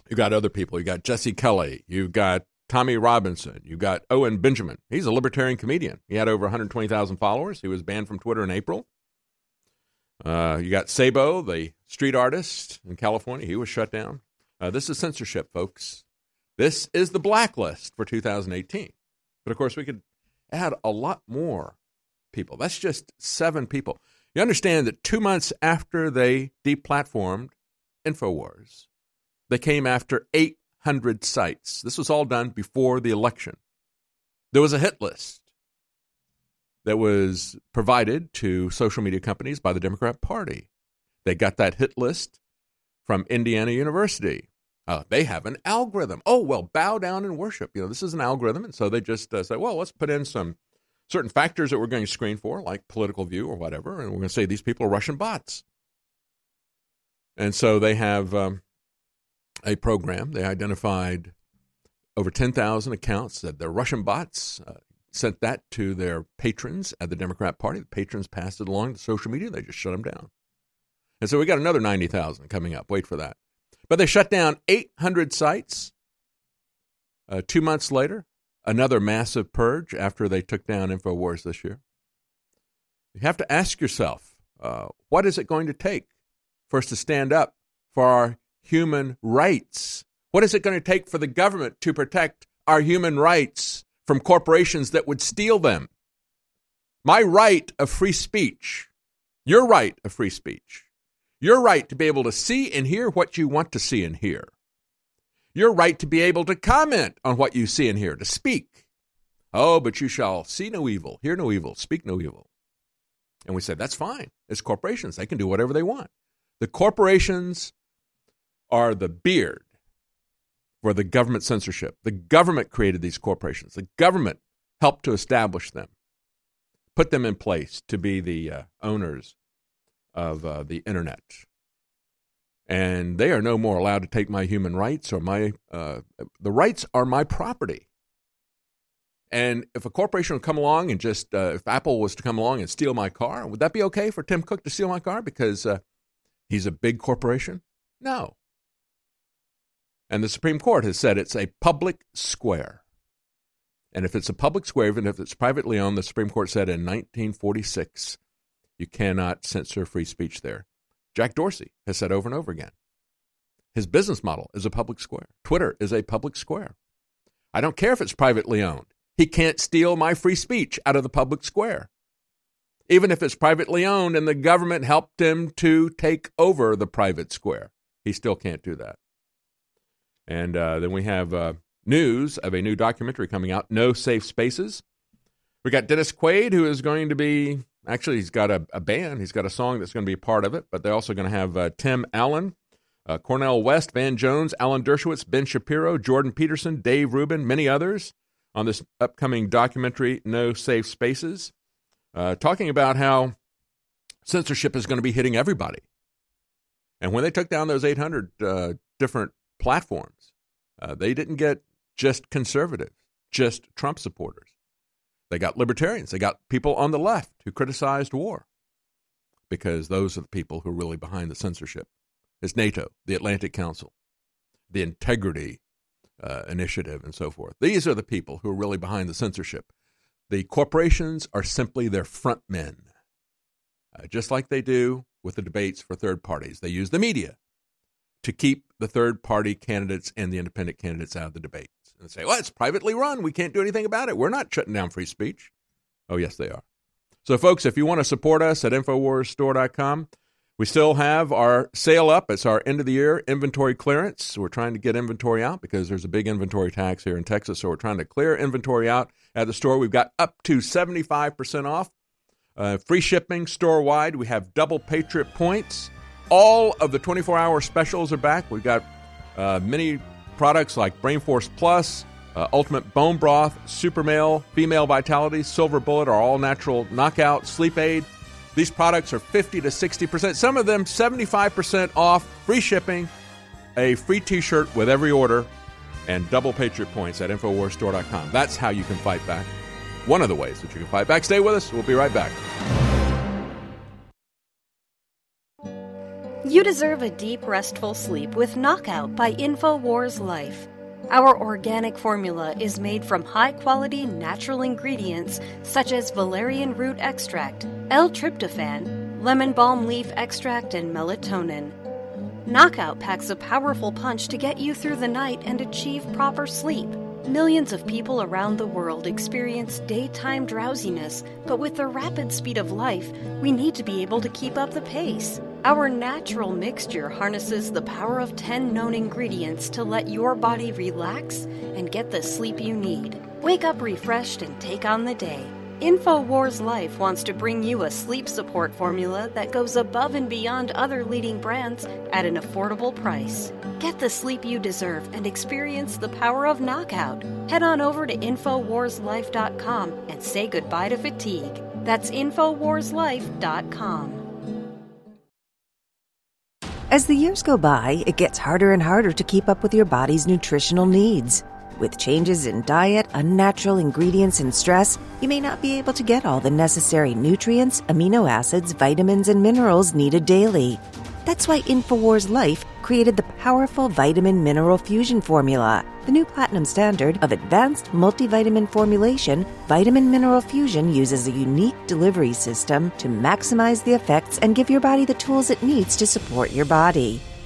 you got other people. You got Jesse Kelly. You've got Tommy Robinson. You've got Owen Benjamin. He's a libertarian comedian. He had over 120,000 followers. He was banned from Twitter in April. Uh, you got Sabo, the street artist in California. He was shut down. Uh, this is censorship, folks. This is the blacklist for 2018. But of course, we could add a lot more people. That's just seven people. You understand that two months after they deplatformed InfoWars, they came after 800 sites. This was all done before the election. There was a hit list that was provided to social media companies by the Democrat Party. They got that hit list from Indiana University. Uh, they have an algorithm. Oh, well, bow down and worship. You know, this is an algorithm. And so they just uh, say, well, let's put in some certain factors that we're going to screen for, like political view or whatever. And we're going to say these people are Russian bots. And so they have um, a program. They identified over 10,000 accounts that they're Russian bots, uh, sent that to their patrons at the Democrat Party. The patrons passed it along to social media. They just shut them down. And so we got another 90,000 coming up. Wait for that. But they shut down 800 sites. Uh, two months later, another massive purge after they took down InfoWars this year. You have to ask yourself uh, what is it going to take for us to stand up for our human rights? What is it going to take for the government to protect our human rights from corporations that would steal them? My right of free speech, your right of free speech, your right to be able to see and hear what you want to see and hear, your right to be able to comment on what you see and hear, to speak. Oh, but you shall see no evil, hear no evil, speak no evil. And we said, that's fine. It's corporations. They can do whatever they want. The corporations are the beard for the government censorship. The government created these corporations. The government helped to establish them, put them in place to be the uh, owners of uh, the internet. And they are no more allowed to take my human rights or my, uh, the rights are my property. And if a corporation would come along and just, uh, if Apple was to come along and steal my car, would that be okay for Tim Cook to steal my car because uh, he's a big corporation? No. And the Supreme Court has said it's a public square. And if it's a public square, even if it's privately owned, the Supreme Court said in 1946, you cannot censor free speech there. Jack Dorsey has said over and over again. His business model is a public square. Twitter is a public square. I don't care if it's privately owned. He can't steal my free speech out of the public square. Even if it's privately owned and the government helped him to take over the private square, he still can't do that. And uh, then we have uh, news of a new documentary coming out, No Safe Spaces. We got Dennis Quaid, who is going to be actually, he's got a, a band, he's got a song that's going to be part of it, but they're also going to have uh, Tim Allen, uh, Cornel West, Van Jones, Alan Dershowitz, Ben Shapiro, Jordan Peterson, Dave Rubin, many others on this upcoming documentary, No Safe Spaces, uh, talking about how censorship is going to be hitting everybody. And when they took down those 800 uh, different platforms, uh, they didn't get just conservatives, just Trump supporters. They got libertarians. They got people on the left who criticized war because those are the people who are really behind the censorship. It's NATO, the Atlantic Council, the Integrity uh, Initiative, and so forth. These are the people who are really behind the censorship. The corporations are simply their front men, uh, just like they do with the debates for third parties. They use the media to keep the third party candidates and the independent candidates out of the and say, well, it's privately run. We can't do anything about it. We're not shutting down free speech. Oh, yes, they are. So, folks, if you want to support us at InfoWarsStore.com, we still have our sale up. It's our end of the year inventory clearance. We're trying to get inventory out because there's a big inventory tax here in Texas. So we're trying to clear inventory out at the store. We've got up to 75% off. Uh, free shipping store wide. We have double Patriot points. All of the 24 hour specials are back. We've got uh, many products like Brain Force Plus, uh, Ultimate Bone Broth, Super Male, Female Vitality, Silver Bullet are all natural knockout, sleep aid these products are 50 to 60%, some of them 75% off, free shipping, a free t shirt with every order, and double Patriot points at InfoWarsStore.com. That's how you can fight back. One of the ways that you can fight back. Stay with us. We'll be right back. You deserve a deep, restful sleep with Knockout by InfoWars Life. Our organic formula is made from high quality natural ingredients such as valerian root extract, L tryptophan, lemon balm leaf extract, and melatonin. Knockout packs a powerful punch to get you through the night and achieve proper sleep. Millions of people around the world experience daytime drowsiness, but with the rapid speed of life, we need to be able to keep up the pace. Our natural mixture harnesses the power of 10 known ingredients to let your body relax and get the sleep you need. Wake up refreshed and take on the day. InfoWars Life wants to bring you a sleep support formula that goes above and beyond other leading brands at an affordable price. Get the sleep you deserve and experience the power of knockout. Head on over to InfoWarsLife.com and say goodbye to fatigue. That's InfoWarsLife.com. As the years go by, it gets harder and harder to keep up with your body's nutritional needs. With changes in diet, unnatural ingredients, and stress, you may not be able to get all the necessary nutrients, amino acids, vitamins, and minerals needed daily. That's why InfoWars Life created the powerful vitamin mineral fusion formula. The new platinum standard of advanced multivitamin formulation, vitamin mineral fusion uses a unique delivery system to maximize the effects and give your body the tools it needs to support your body.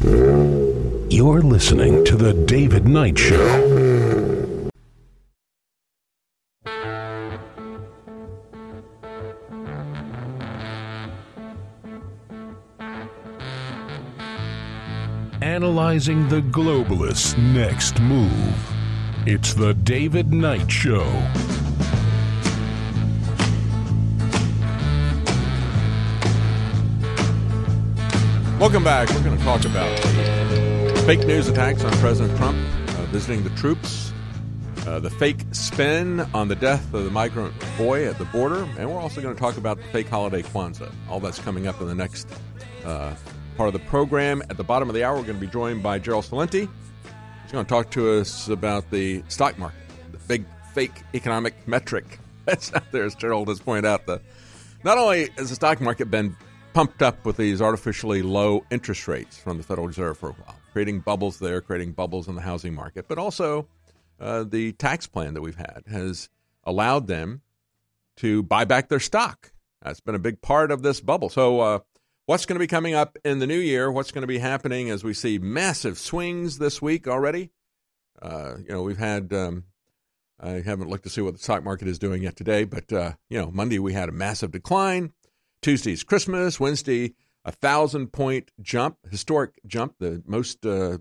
You're listening to The David Knight Show. Analyzing the globalists' next move. It's The David Knight Show. Welcome back. We're going to talk about fake news attacks on President Trump uh, visiting the troops, uh, the fake spin on the death of the migrant boy at the border, and we're also going to talk about the fake holiday Kwanzaa. All that's coming up in the next uh, part of the program. At the bottom of the hour, we're going to be joined by Gerald Celente. He's going to talk to us about the stock market, the big fake economic metric that's out there, as Gerald has pointed out. The, not only has the stock market been pumped up with these artificially low interest rates from the Federal Reserve for a while, creating bubbles there, creating bubbles in the housing market. But also, uh, the tax plan that we've had has allowed them to buy back their stock. That's been a big part of this bubble. So, uh, what's going to be coming up in the new year? What's going to be happening as we see massive swings this week already? Uh, you know, we've had. Um, I haven't looked to see what the stock market is doing yet today, but uh, you know, Monday we had a massive decline. Tuesday's Christmas. Wednesday, a thousand point jump, historic jump, the most uh,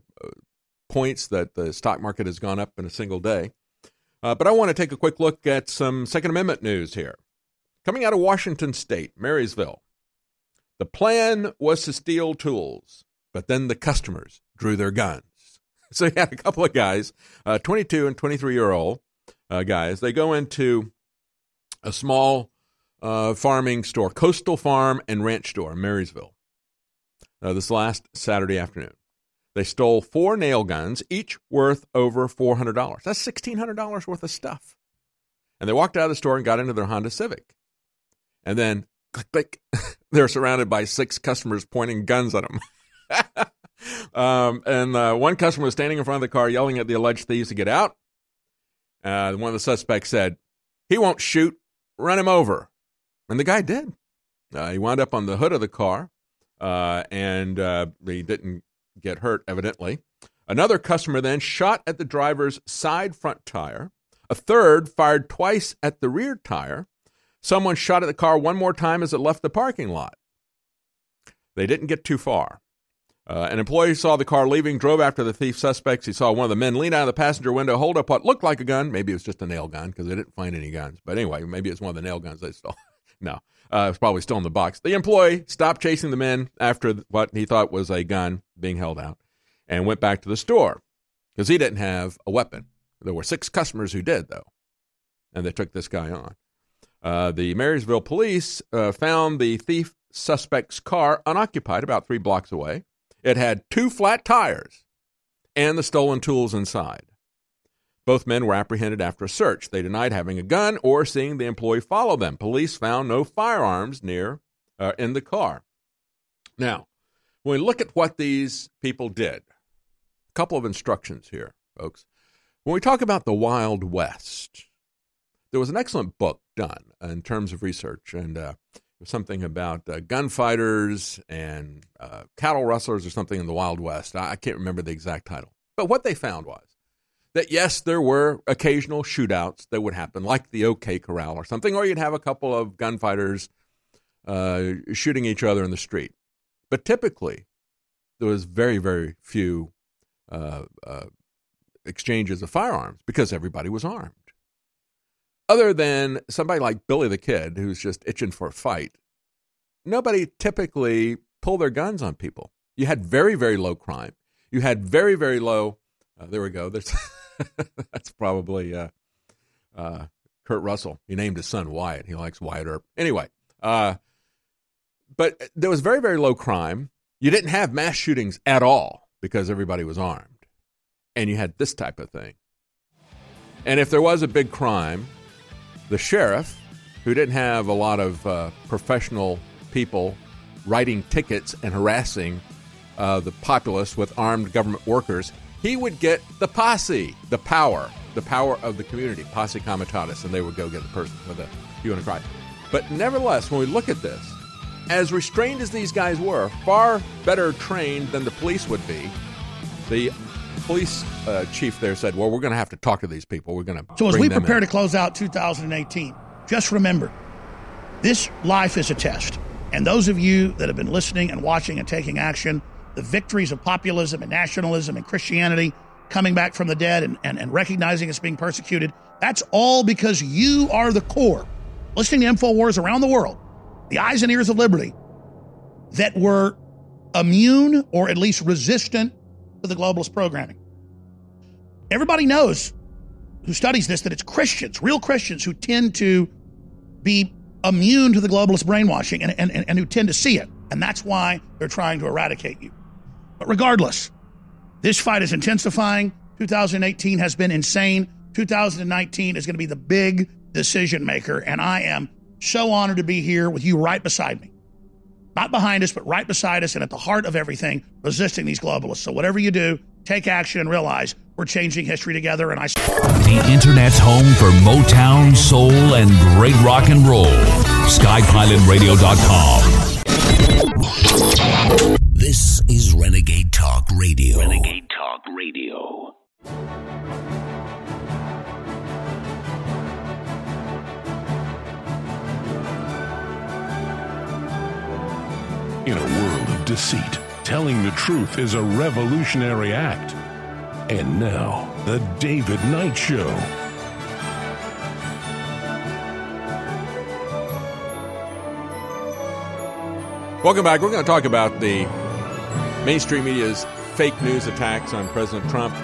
points that the stock market has gone up in a single day. Uh, but I want to take a quick look at some Second Amendment news here. Coming out of Washington State, Marysville, the plan was to steal tools, but then the customers drew their guns. So you had a couple of guys, uh, 22 and 23 year old uh, guys. They go into a small uh, farming store, Coastal Farm and Ranch Store in Marysville, uh, this last Saturday afternoon. They stole four nail guns, each worth over $400. That's $1,600 worth of stuff. And they walked out of the store and got into their Honda Civic. And then, click, click, they're surrounded by six customers pointing guns at them. um, and uh, one customer was standing in front of the car yelling at the alleged thieves to get out. Uh, one of the suspects said, He won't shoot, run him over. And the guy did. Uh, he wound up on the hood of the car, uh, and uh, he didn't get hurt, evidently. Another customer then shot at the driver's side front tire. A third fired twice at the rear tire. Someone shot at the car one more time as it left the parking lot. They didn't get too far. Uh, an employee saw the car leaving, drove after the thief suspects. He saw one of the men lean out of the passenger window, hold up what looked like a gun. Maybe it was just a nail gun because they didn't find any guns. But anyway, maybe it's one of the nail guns they stole. no, uh, it's probably still in the box. The employee stopped chasing the men after what he thought was a gun being held out and went back to the store because he didn't have a weapon. There were six customers who did, though, and they took this guy on. Uh, the Marysville police uh, found the thief suspect's car unoccupied about three blocks away. It had two flat tires and the stolen tools inside. Both men were apprehended after a search. They denied having a gun or seeing the employee follow them. Police found no firearms near uh, in the car. Now, when we look at what these people did, a couple of instructions here, folks. When we talk about the Wild West, there was an excellent book done in terms of research, and uh, something about uh, gunfighters and uh, cattle rustlers or something in the Wild West. I, I can't remember the exact title. But what they found was that yes, there were occasional shootouts that would happen, like the OK Corral or something, or you'd have a couple of gunfighters uh, shooting each other in the street. But typically, there was very, very few uh, uh, exchanges of firearms because everybody was armed. Other than somebody like Billy the Kid, who's just itching for a fight, nobody typically pulled their guns on people. You had very, very low crime. You had very, very low. Uh, there we go. There's that's probably uh, uh, Kurt Russell. He named his son Wyatt. He likes Wyatt Earp. Anyway, uh, but there was very, very low crime. You didn't have mass shootings at all because everybody was armed. And you had this type of thing. And if there was a big crime, the sheriff, who didn't have a lot of uh, professional people writing tickets and harassing uh, the populace with armed government workers, he would get the posse, the power, the power of the community, posse comitatus, and they would go get the person with a hue and a cry. But nevertheless, when we look at this, as restrained as these guys were, far better trained than the police would be, the police uh, chief there said, "Well, we're going to have to talk to these people. We're going to." So as we prepare in." to close out 2018, just remember, this life is a test. And those of you that have been listening and watching and taking action, the victories of populism and nationalism and Christianity coming back from the dead and, and, and recognizing it's being persecuted, that's all because you are the core. Listening to InfoWars around the world, the eyes and ears of liberty, that were immune or at least resistant to the globalist programming. Everybody knows who studies this that it's Christians, real Christians, who tend to be immune to the globalist brainwashing and, and, and who tend to see it. And that's why they're trying to eradicate you. But regardless, this fight is intensifying. 2018 has been insane. 2019 is going to be the big decision maker. And I am so honored to be here with you right beside me. Not behind us, but right beside us and at the heart of everything, resisting these globalists. So whatever you do, take action and realize we're changing history together. And I. The Internet's home for Motown, soul, and great rock and roll. SkyPilotRadio.com. This is Renegade Talk Radio. Renegade Talk Radio. In a world of deceit, telling the truth is a revolutionary act. And now, The David Knight Show. Welcome back. We're going to talk about the mainstream media's fake news attacks on President Trump,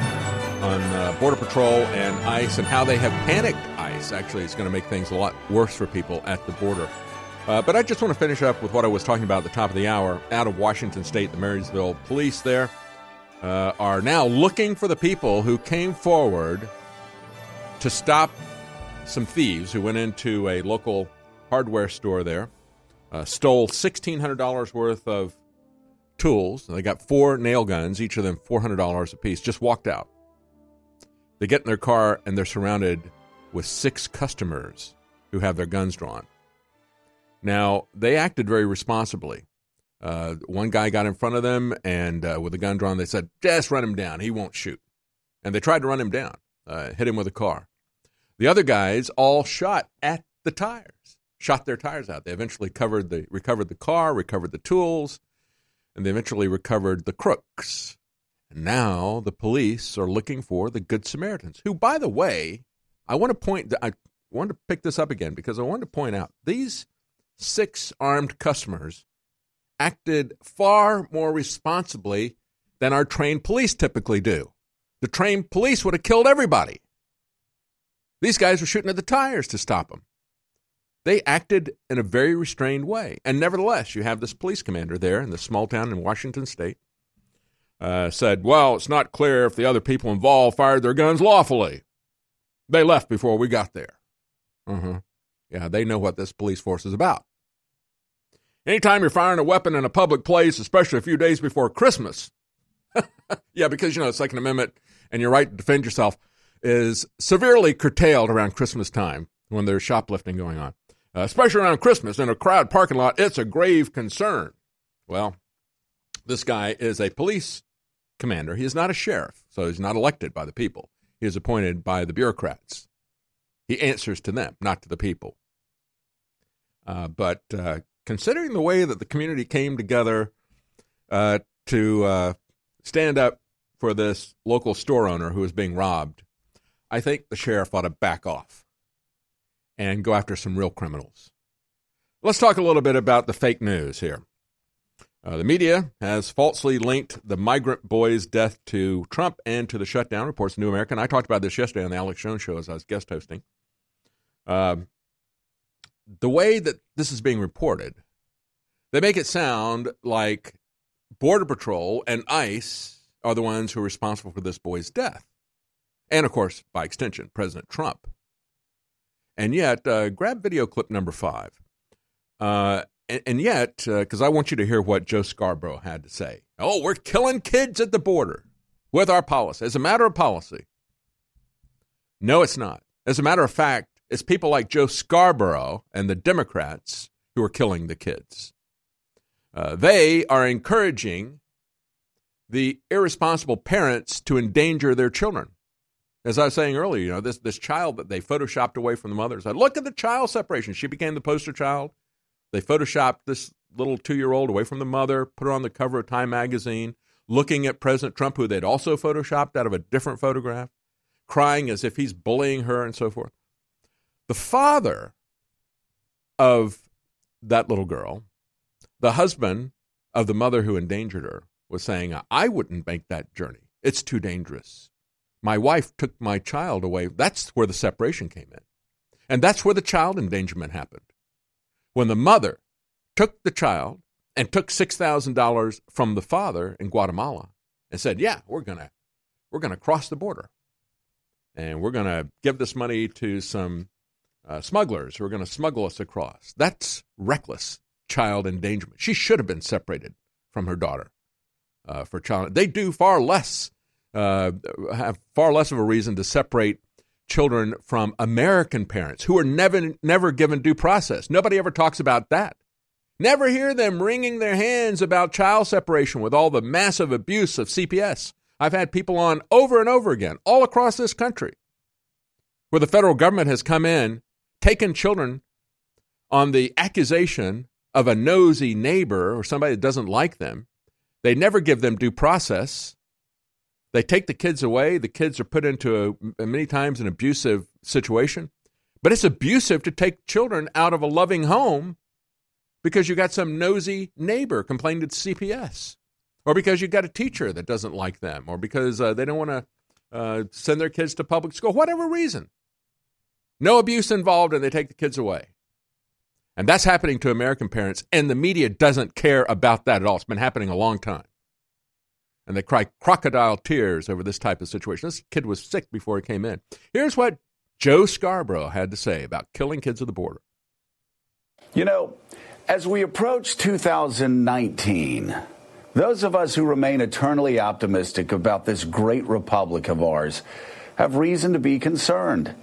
on uh, Border Patrol and ICE, and how they have panicked ICE. Actually, it's going to make things a lot worse for people at the border. Uh, but I just want to finish up with what I was talking about at the top of the hour. Out of Washington State, the Marysville police there uh, are now looking for the people who came forward to stop some thieves who went into a local hardware store there, uh, stole $1,600 worth of tools. They got four nail guns, each of them $400 apiece, just walked out. They get in their car and they're surrounded with six customers who have their guns drawn. Now, they acted very responsibly. Uh, one guy got in front of them and uh, with a gun drawn, they said, just run him down. He won't shoot. And they tried to run him down, uh, hit him with a car. The other guys all shot at the tires, shot their tires out. They eventually covered the, recovered the car, recovered the tools, and they eventually recovered the crooks. And now the police are looking for the Good Samaritans, who, by the way, I want to point, I want to pick this up again because I want to point out these six armed customers acted far more responsibly than our trained police typically do. The trained police would have killed everybody. These guys were shooting at the tires to stop them. They acted in a very restrained way. And nevertheless, you have this police commander there in the small town in Washington state uh, said, Well, it's not clear if the other people involved fired their guns lawfully. They left before we got there. Uh-huh. Yeah, they know what this police force is about. Anytime you're firing a weapon in a public place, especially a few days before Christmas, yeah, because, you know, the Second Amendment and your right to defend yourself is severely curtailed around Christmas time when there's shoplifting going on. Uh, especially around Christmas in a crowded parking lot, it's a grave concern. Well, this guy is a police commander. He is not a sheriff, so he's not elected by the people. He is appointed by the bureaucrats. He answers to them, not to the people. Uh, but uh, considering the way that the community came together uh, to uh, stand up for this local store owner who was being robbed, I think the sheriff ought to back off and go after some real criminals. Let's talk a little bit about the fake news here. Uh, the media has falsely linked the migrant boy's death to Trump and to the shutdown, reports New American. I talked about this yesterday on the Alex Jones show as I was guest hosting. Um, the way that this is being reported, They make it sound like Border Patrol and ICE are the ones who are responsible for this boy's death. And of course, by extension, President Trump. And yet, uh, grab video clip number five. Uh, and, and, yet, because uh, I want you to hear what Joe Scarborough had to say. Oh, we're killing kids at the border with our policy. As a matter of policy. No, it's not. As a matter of fact, it's people like Joe Scarborough and the Democrats who are killing the kids. Uh, they are encouraging the irresponsible parents to endanger their children. As I was saying earlier, you know, this, this child that they photoshopped away from the mother said, look at the child separation. She became the poster child. They photoshopped this little two year old away from the mother, put her on the cover of Time magazine, looking at President Trump, who they'd also photoshopped out of a different photograph, crying as if he's bullying her and so forth. The father of that little girl, the husband of the mother who endangered her, was saying, I wouldn't make that journey. It's too dangerous. My wife took my child away. That's where the separation came in. And that's where the child endangerment happened. When the mother took the child and took $6,000 from the father in Guatemala and said, "Yeah, we're going to we're going to cross the border. And we're going to give this money to some uh, smugglers who are going to smuggle us across." That's reckless child endangerment. She should have been separated from her daughter uh, for child. They do far less uh, have far less of a reason to separate children from American parents who are never never given due process. Nobody ever talks about that. Never hear them wringing their hands about child separation with all the massive abuse of CPS. I've had people on over and over again, all across this country, where the federal government has come in, taken children on the accusation of a nosy neighbor or somebody that doesn't like them. They never give them due process. They take the kids away. The kids are put into a, many times an abusive situation. But it's abusive to take children out of a loving home because you got some nosy neighbor complaining to CPS, or because you got a teacher that doesn't like them, or because uh, they don't want to uh, send their kids to public school, whatever reason. No abuse involved, and they take the kids away. And that's happening to American parents, and the media doesn't care about that at all. It's been happening a long time and they cry crocodile tears over this type of situation. This kid was sick before he came in. Here's what Joe Scarborough had to say about killing kids at the border. You know, as we approach 2019, those of us who remain eternally optimistic about this great republic of ours have reason to be concerned.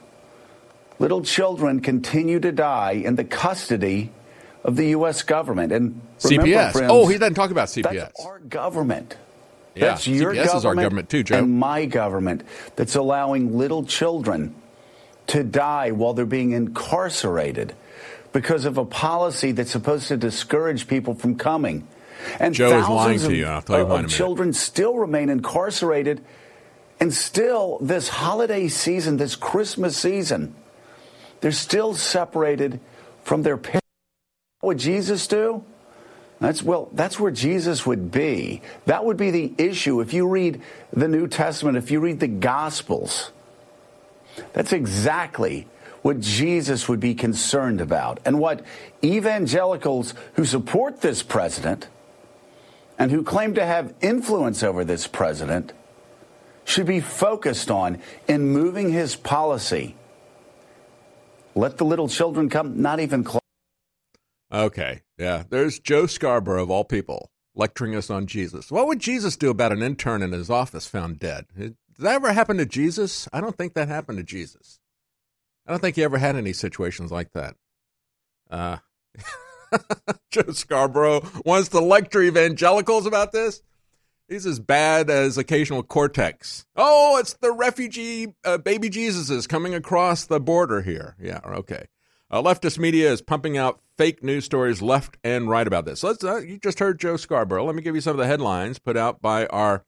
Little children continue to die in the custody of the U.S. government. And remember, CPS. Friends, oh, he doesn't talk about CPS. That's our government. Yeah, that's your government, is our government too, Joe. And my government that's allowing little children to die while they're being incarcerated because of a policy that's supposed to discourage people from coming. And Joe is lying thousands to you. I'll tell you of, why in a of children still remain incarcerated. And still, this holiday season, this Christmas season, they're still separated from their parents. What would Jesus do? That's well, that's where Jesus would be. That would be the issue. If you read the New Testament, if you read the Gospels, that's exactly what Jesus would be concerned about. And what evangelicals who support this president and who claim to have influence over this president should be focused on in moving his policy. Let the little children come, not even close. Okay, yeah. There's Joe Scarborough, of all people, lecturing us on Jesus. What would Jesus do about an intern in his office found dead? Did that ever happen to Jesus? I don't think that happened to Jesus. I don't think he ever had any situations like that. Uh, Joe Scarborough wants to lecture evangelicals about this. He's as bad as occasional Cortex. Oh, it's the refugee uh, baby Jesuses coming across the border here. Yeah, okay. Uh, leftist media is pumping out fake news stories left and right about this. Let's, uh, you just heard Joe Scarborough. Let me give you some of the headlines put out by our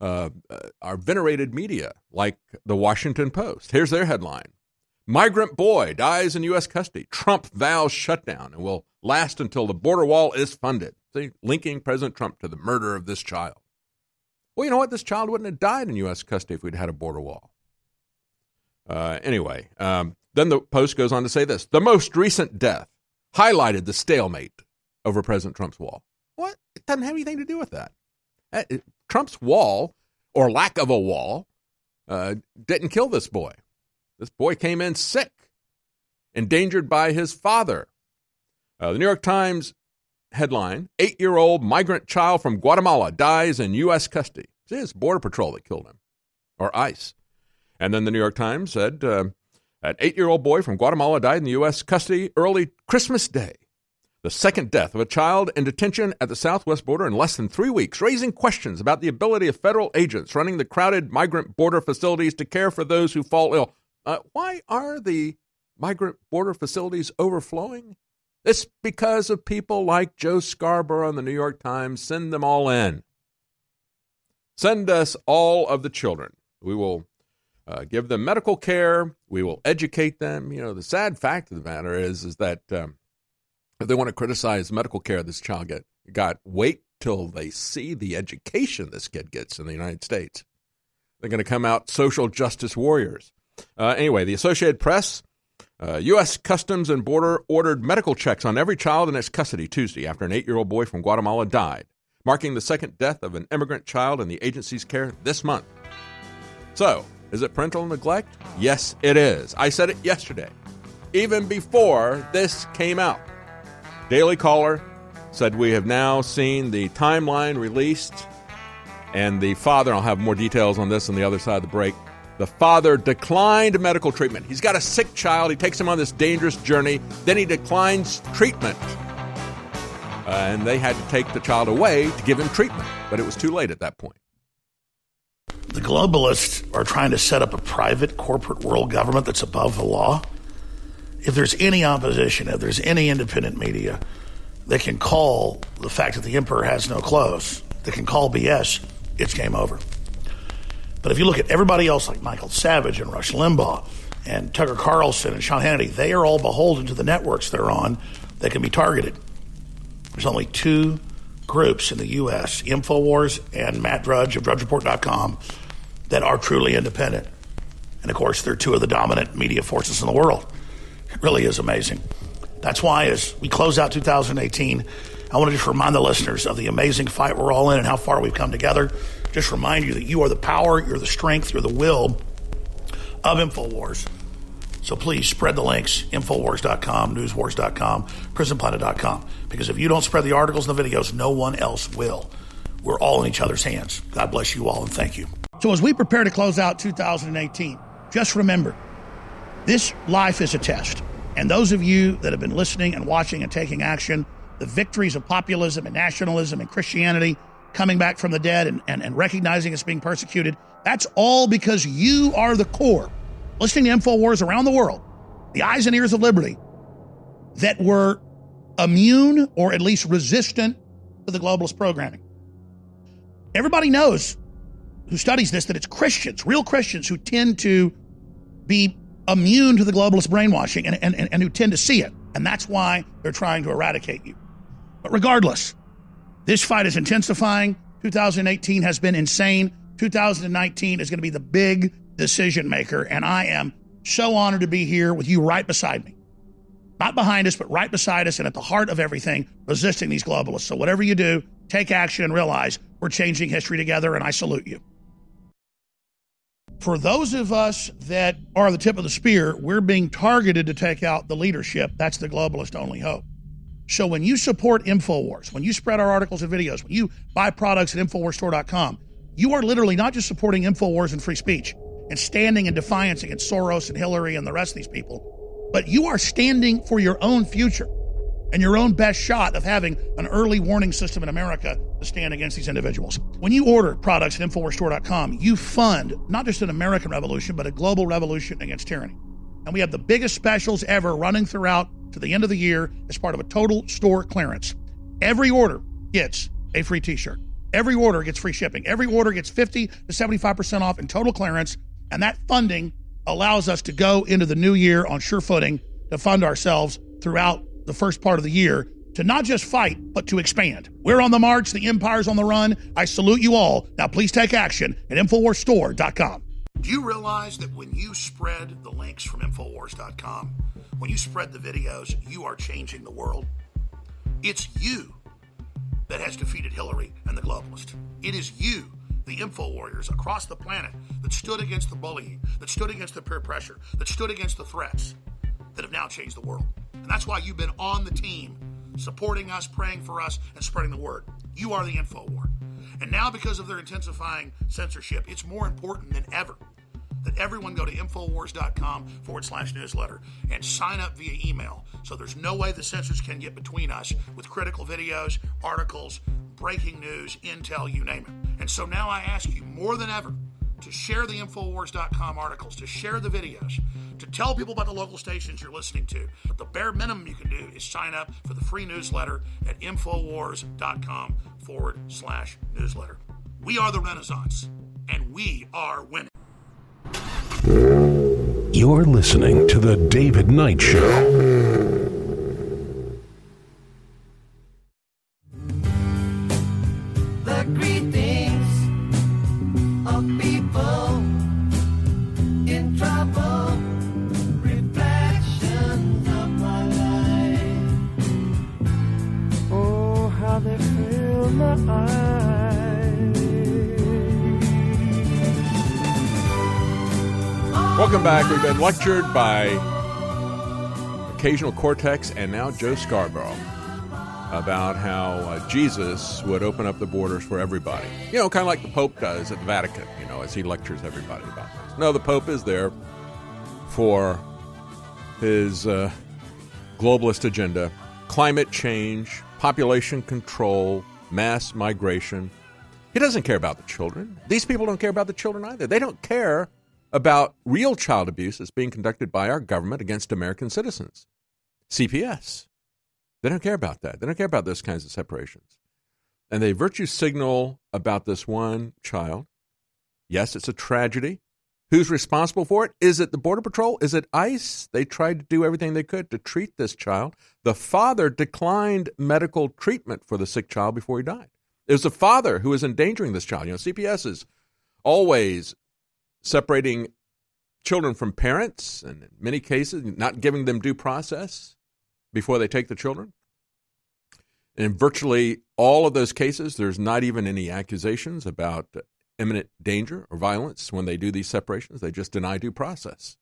uh, uh, our venerated media, like the Washington Post. Here's their headline: Migrant boy dies in U.S. custody. Trump vows shutdown and will last until the border wall is funded. See, linking President Trump to the murder of this child. Well, you know what? This child wouldn't have died in U.S. custody if we'd had a border wall. Uh, anyway, um, then the Post goes on to say this the most recent death highlighted the stalemate over President Trump's wall. What? It doesn't have anything to do with that. Uh, Trump's wall, or lack of a wall, uh, didn't kill this boy. This boy came in sick, endangered by his father. Uh, the New York Times headline Eight year old migrant child from Guatemala dies in U.S. custody. See, it's Border Patrol that killed him, or ICE. And then the New York Times said uh, an eight year old boy from Guatemala died in the U.S. custody early Christmas Day. The second death of a child in detention at the southwest border in less than three weeks, raising questions about the ability of federal agents running the crowded migrant border facilities to care for those who fall ill. Uh, why are the migrant border facilities overflowing? It's because of people like Joe Scarborough in the New York Times. Send them all in. Send us all of the children. We will uh, give them medical care. We will educate them. You know, the sad fact of the matter is, is that um, if they want to criticize medical care this child get, got, wait till they see the education this kid gets in the United States. They're going to come out social justice warriors. Uh, anyway, the Associated Press, uh, U.S. Customs and Border ordered medical checks on every child in its custody Tuesday after an eight year old boy from Guatemala died, marking the second death of an immigrant child in the agency's care this month. So, is it parental neglect? Yes, it is. I said it yesterday, even before this came out. Daily Caller said we have now seen the timeline released, and the father, I'll have more details on this on the other side of the break. The father declined medical treatment. He's got a sick child. He takes him on this dangerous journey. Then he declines treatment. Uh, and they had to take the child away to give him treatment. But it was too late at that point. The globalists are trying to set up a private corporate world government that's above the law. If there's any opposition, if there's any independent media, they can call the fact that the emperor has no clothes, they can call BS, it's game over. But if you look at everybody else like Michael Savage and Rush Limbaugh and Tucker Carlson and Sean Hannity, they are all beholden to the networks they're on that can be targeted. There's only two groups in the U.S., InfoWars and Matt Drudge of DrudgeReport.com, that are truly independent. And of course, they're two of the dominant media forces in the world. It really is amazing. That's why, as we close out 2018, I want to just remind the listeners of the amazing fight we're all in and how far we've come together. Just remind you that you are the power, you're the strength, you're the will of InfoWars. So please spread the links Infowars.com, Newswars.com, PrisonPlanet.com. Because if you don't spread the articles and the videos, no one else will. We're all in each other's hands. God bless you all and thank you. So as we prepare to close out 2018, just remember this life is a test. And those of you that have been listening and watching and taking action, the victories of populism and nationalism and Christianity coming back from the dead and, and, and recognizing it's being persecuted, that's all because you are the core listening to InfoWars around the world, the eyes and ears of liberty, that were immune or at least resistant to the globalist programming. Everybody knows who studies this that it's Christians, real Christians, who tend to be immune to the globalist brainwashing and, and, and who tend to see it. And that's why they're trying to eradicate you. But regardless, this fight is intensifying. 2018 has been insane. 2019 is going to be the big decision maker. And I am so honored to be here with you right beside me. Not behind us, but right beside us and at the heart of everything, resisting these globalists. So, whatever you do, take action and realize we're changing history together, and I salute you. For those of us that are the tip of the spear, we're being targeted to take out the leadership. That's the globalist only hope. So when you support InfoWars, when you spread our articles and videos, when you buy products at InfoWarsStore.com, you are literally not just supporting InfoWars and free speech and standing in defiance against Soros and Hillary and the rest of these people, but you are standing for your own future and your own best shot of having an early warning system in America to stand against these individuals. When you order products at InfoWarsStore.com, you fund not just an American revolution, but a global revolution against tyranny. And we have the biggest specials ever running throughout to the end of the year as part of a total store clearance. Every order gets a free t shirt. Every order gets free shipping. Every order gets 50 to 75% off in total clearance. And that funding allows us to go into the new year on sure footing to fund ourselves throughout the first part of the year to not just fight, but to expand. We're on the march. The empire's on the run. I salute you all. Now, please take action at InfoWarsStore.com. Do you realize that when you spread the links from Infowars.com, when you spread the videos, you are changing the world? It's you that has defeated Hillary and the globalists. It is you, the info warriors across the planet, that stood against the bullying, that stood against the peer pressure, that stood against the threats, that have now changed the world. And that's why you've been on the team, supporting us, praying for us, and spreading the word. You are the info war. And now, because of their intensifying censorship, it's more important than ever that everyone go to Infowars.com forward slash newsletter and sign up via email. So there's no way the censors can get between us with critical videos, articles, breaking news, intel, you name it. And so now I ask you more than ever to share the Infowars.com articles, to share the videos, to tell people about the local stations you're listening to. But the bare minimum you can do is sign up for the free newsletter at Infowars.com forward slash newsletter. We are the Renaissance, and we are winning. You're listening to The David Knight Show. Welcome back. We've been lectured by occasional Cortex and now Joe Scarborough about how uh, Jesus would open up the borders for everybody. You know, kind of like the Pope does at the Vatican, you know, as he lectures everybody about this. No, the Pope is there for his uh, globalist agenda, climate change, population control, mass migration. He doesn't care about the children. These people don't care about the children either. They don't care about real child abuse that's being conducted by our government against American citizens. CPS. They don't care about that. They don't care about those kinds of separations. And they virtue signal about this one child. Yes, it's a tragedy. Who's responsible for it? Is it the Border Patrol? Is it ICE? They tried to do everything they could to treat this child. The father declined medical treatment for the sick child before he died. It was the father who was endangering this child. You know, CPS is always separating children from parents, and in many cases, not giving them due process before they take the children. In virtually all of those cases, there's not even any accusations about imminent danger or violence when they do these separations. They just deny due process.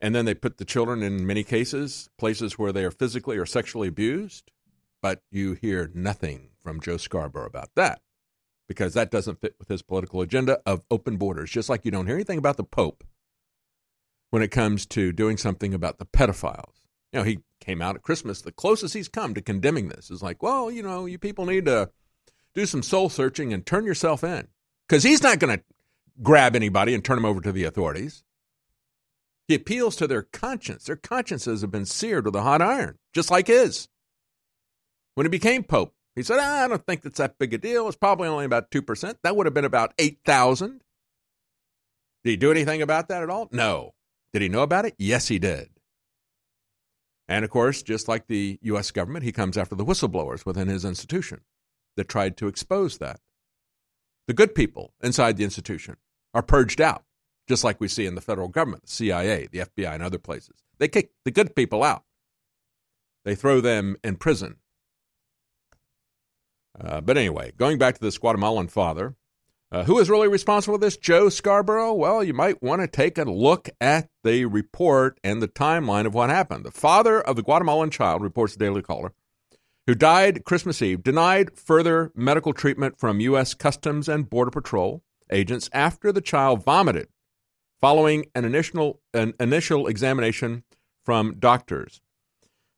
And then they put the children in many cases places where they are physically or sexually abused, but you hear nothing from Joe Scarborough about that because that doesn't fit with his political agenda of open borders, just like you don't hear anything about the Pope when it comes to doing something about the pedophiles. You know, he came out at Christmas. The closest he's come to condemning this is like, well, you know, you people need to do some soul searching and turn yourself in. Because he's not going to grab anybody and turn them over to the authorities. He appeals to their conscience. Their consciences have been seared with a hot iron, just like his. When he became Pope, he said, ah, I don't think that's that big a deal. It's probably only about 2%. That would have been about 8,000. Did he do anything about that at all? No. Did he know about it? Yes, he did. And of course, just like the U.S. government, he comes after the whistleblowers within his institution that tried to expose that. The good people inside the institution are purged out, just like we see in the federal government, the CIA, the FBI, and other places. They kick the good people out, they throw them in prison. Uh, but anyway, going back to this Guatemalan father, uh, who is really responsible for this? Joe Scarborough? Well, you might want to take a look at the report and the timeline of what happened. The father of the Guatemalan child, reports the Daily Caller, who died Christmas Eve, denied further medical treatment from U.S. Customs and Border Patrol agents after the child vomited following an initial, an initial examination from doctors.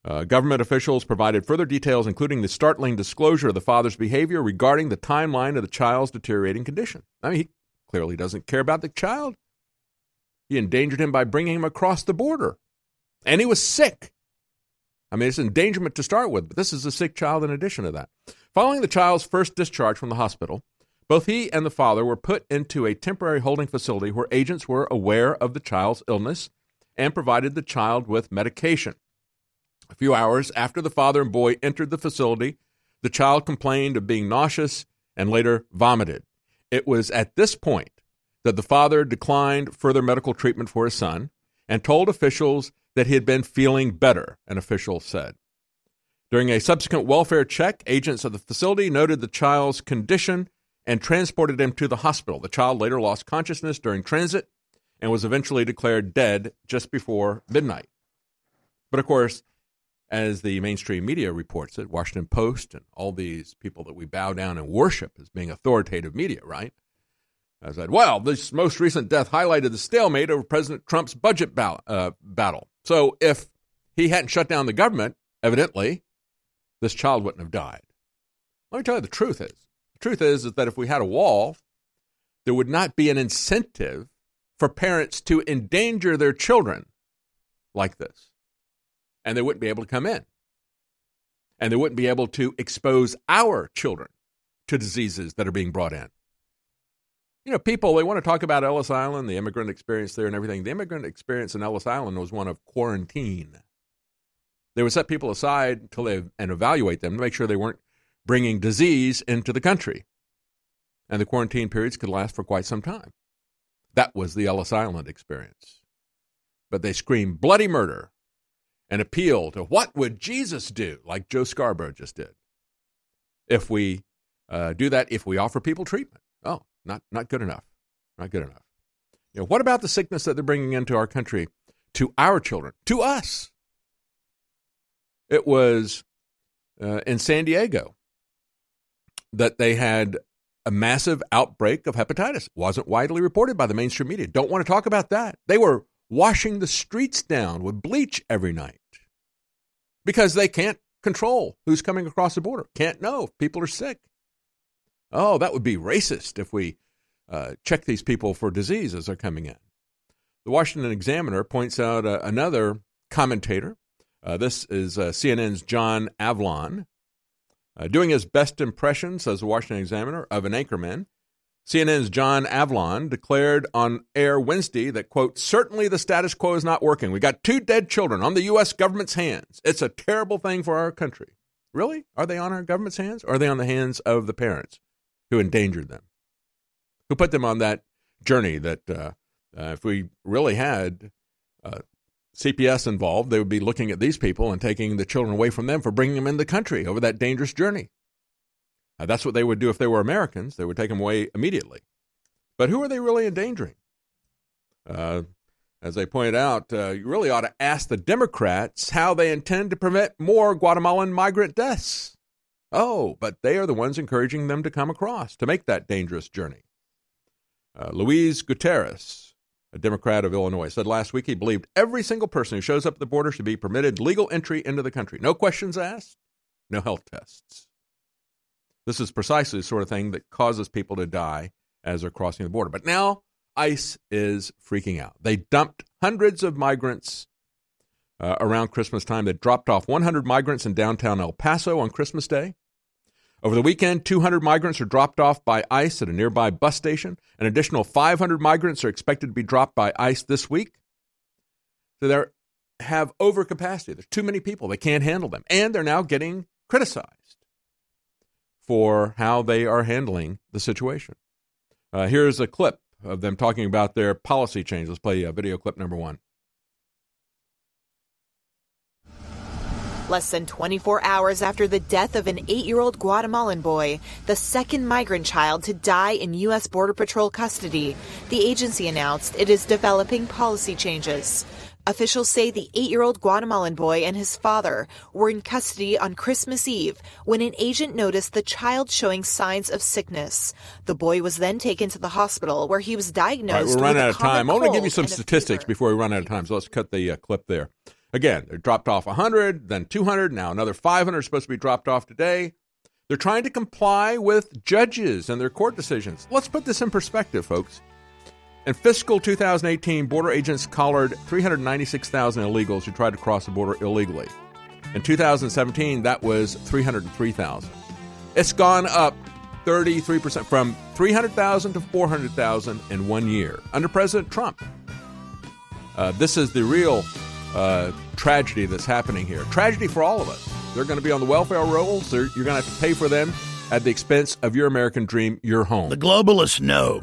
Uh, government officials provided further details, including the startling disclosure of the father's behavior regarding the timeline of the child's deteriorating condition. I mean, he clearly doesn't care about the child. He endangered him by bringing him across the border. And he was sick. I mean, it's endangerment to start with, but this is a sick child in addition to that. Following the child's first discharge from the hospital, both he and the father were put into a temporary holding facility where agents were aware of the child's illness and provided the child with medication. A few hours after the father and boy entered the facility, the child complained of being nauseous and later vomited. It was at this point that the father declined further medical treatment for his son and told officials that he had been feeling better, an official said. During a subsequent welfare check, agents of the facility noted the child's condition and transported him to the hospital. The child later lost consciousness during transit and was eventually declared dead just before midnight. But of course, as the mainstream media reports it, Washington Post and all these people that we bow down and worship as being authoritative media, right? I said, well, this most recent death highlighted the stalemate over President Trump's budget ba- uh, battle. So if he hadn't shut down the government, evidently, this child wouldn't have died. Let me tell you the truth is. The truth is, is that if we had a wall, there would not be an incentive for parents to endanger their children like this. And they wouldn't be able to come in. And they wouldn't be able to expose our children to diseases that are being brought in. You know, people, they want to talk about Ellis Island, the immigrant experience there and everything. The immigrant experience in Ellis Island was one of quarantine. They would set people aside until they and evaluate them to make sure they weren't bringing disease into the country. And the quarantine periods could last for quite some time. That was the Ellis Island experience. But they screamed bloody murder and appeal to what would Jesus do, like Joe Scarborough just did. If we uh, do that, if we offer people treatment, oh, not not good enough, not good enough. You know, what about the sickness that they're bringing into our country to our children, to us? It was uh, in San Diego that they had a massive outbreak of hepatitis. Wasn't widely reported by the mainstream media. Don't want to talk about that. They were washing the streets down with bleach every night because they can't control who's coming across the border. Can't know if people are sick. Oh, that would be racist if we uh, check these people for disease as they're coming in. The Washington Examiner points out uh, another commentator uh, this is uh, CNN's John Avlon. Uh, doing his best impression, says the Washington Examiner, of an anchorman. CNN's John Avlon declared on air Wednesday that, quote, certainly the status quo is not working. We got two dead children on the U.S. government's hands. It's a terrible thing for our country. Really? Are they on our government's hands? Or are they on the hands of the parents who endangered them? Who put them on that journey that uh, uh, if we really had uh, CPS involved, they would be looking at these people and taking the children away from them for bringing them in the country over that dangerous journey. Uh, that's what they would do if they were Americans. They would take them away immediately. But who are they really endangering? Uh, as they pointed out, uh, you really ought to ask the Democrats how they intend to prevent more Guatemalan migrant deaths. Oh, but they are the ones encouraging them to come across to make that dangerous journey. Uh, Luis Gutierrez, a Democrat of Illinois, said last week he believed every single person who shows up at the border should be permitted legal entry into the country. No questions asked, no health tests. This is precisely the sort of thing that causes people to die as they're crossing the border. But now ICE is freaking out. They dumped hundreds of migrants uh, around Christmas time. They dropped off 100 migrants in downtown El Paso on Christmas Day. Over the weekend, 200 migrants are dropped off by ICE at a nearby bus station. An additional 500 migrants are expected to be dropped by ICE this week. So they have overcapacity. There's too many people. They can't handle them. And they're now getting criticized for how they are handling the situation. Uh, here's a clip of them talking about their policy change. Let's play uh, video clip number one. Less than 24 hours after the death of an eight year old Guatemalan boy, the second migrant child to die in U.S. Border Patrol custody, the agency announced it is developing policy changes. Officials say the eight year old Guatemalan boy and his father were in custody on Christmas Eve when an agent noticed the child showing signs of sickness. The boy was then taken to the hospital where he was diagnosed. All right, we're running out of time. I want to give you some statistics before we run out of time, so let's cut the uh, clip there. Again, they dropped off 100, then 200, now another 500 is supposed to be dropped off today. They're trying to comply with judges and their court decisions. Let's put this in perspective, folks. In fiscal 2018, border agents collared 396,000 illegals who tried to cross the border illegally. In 2017, that was 303,000. It's gone up 33% from 300,000 to 400,000 in one year under President Trump. Uh, this is the real uh, tragedy that's happening here. Tragedy for all of us. They're going to be on the welfare rolls. You're going to have to pay for them at the expense of your American dream, your home. The globalists know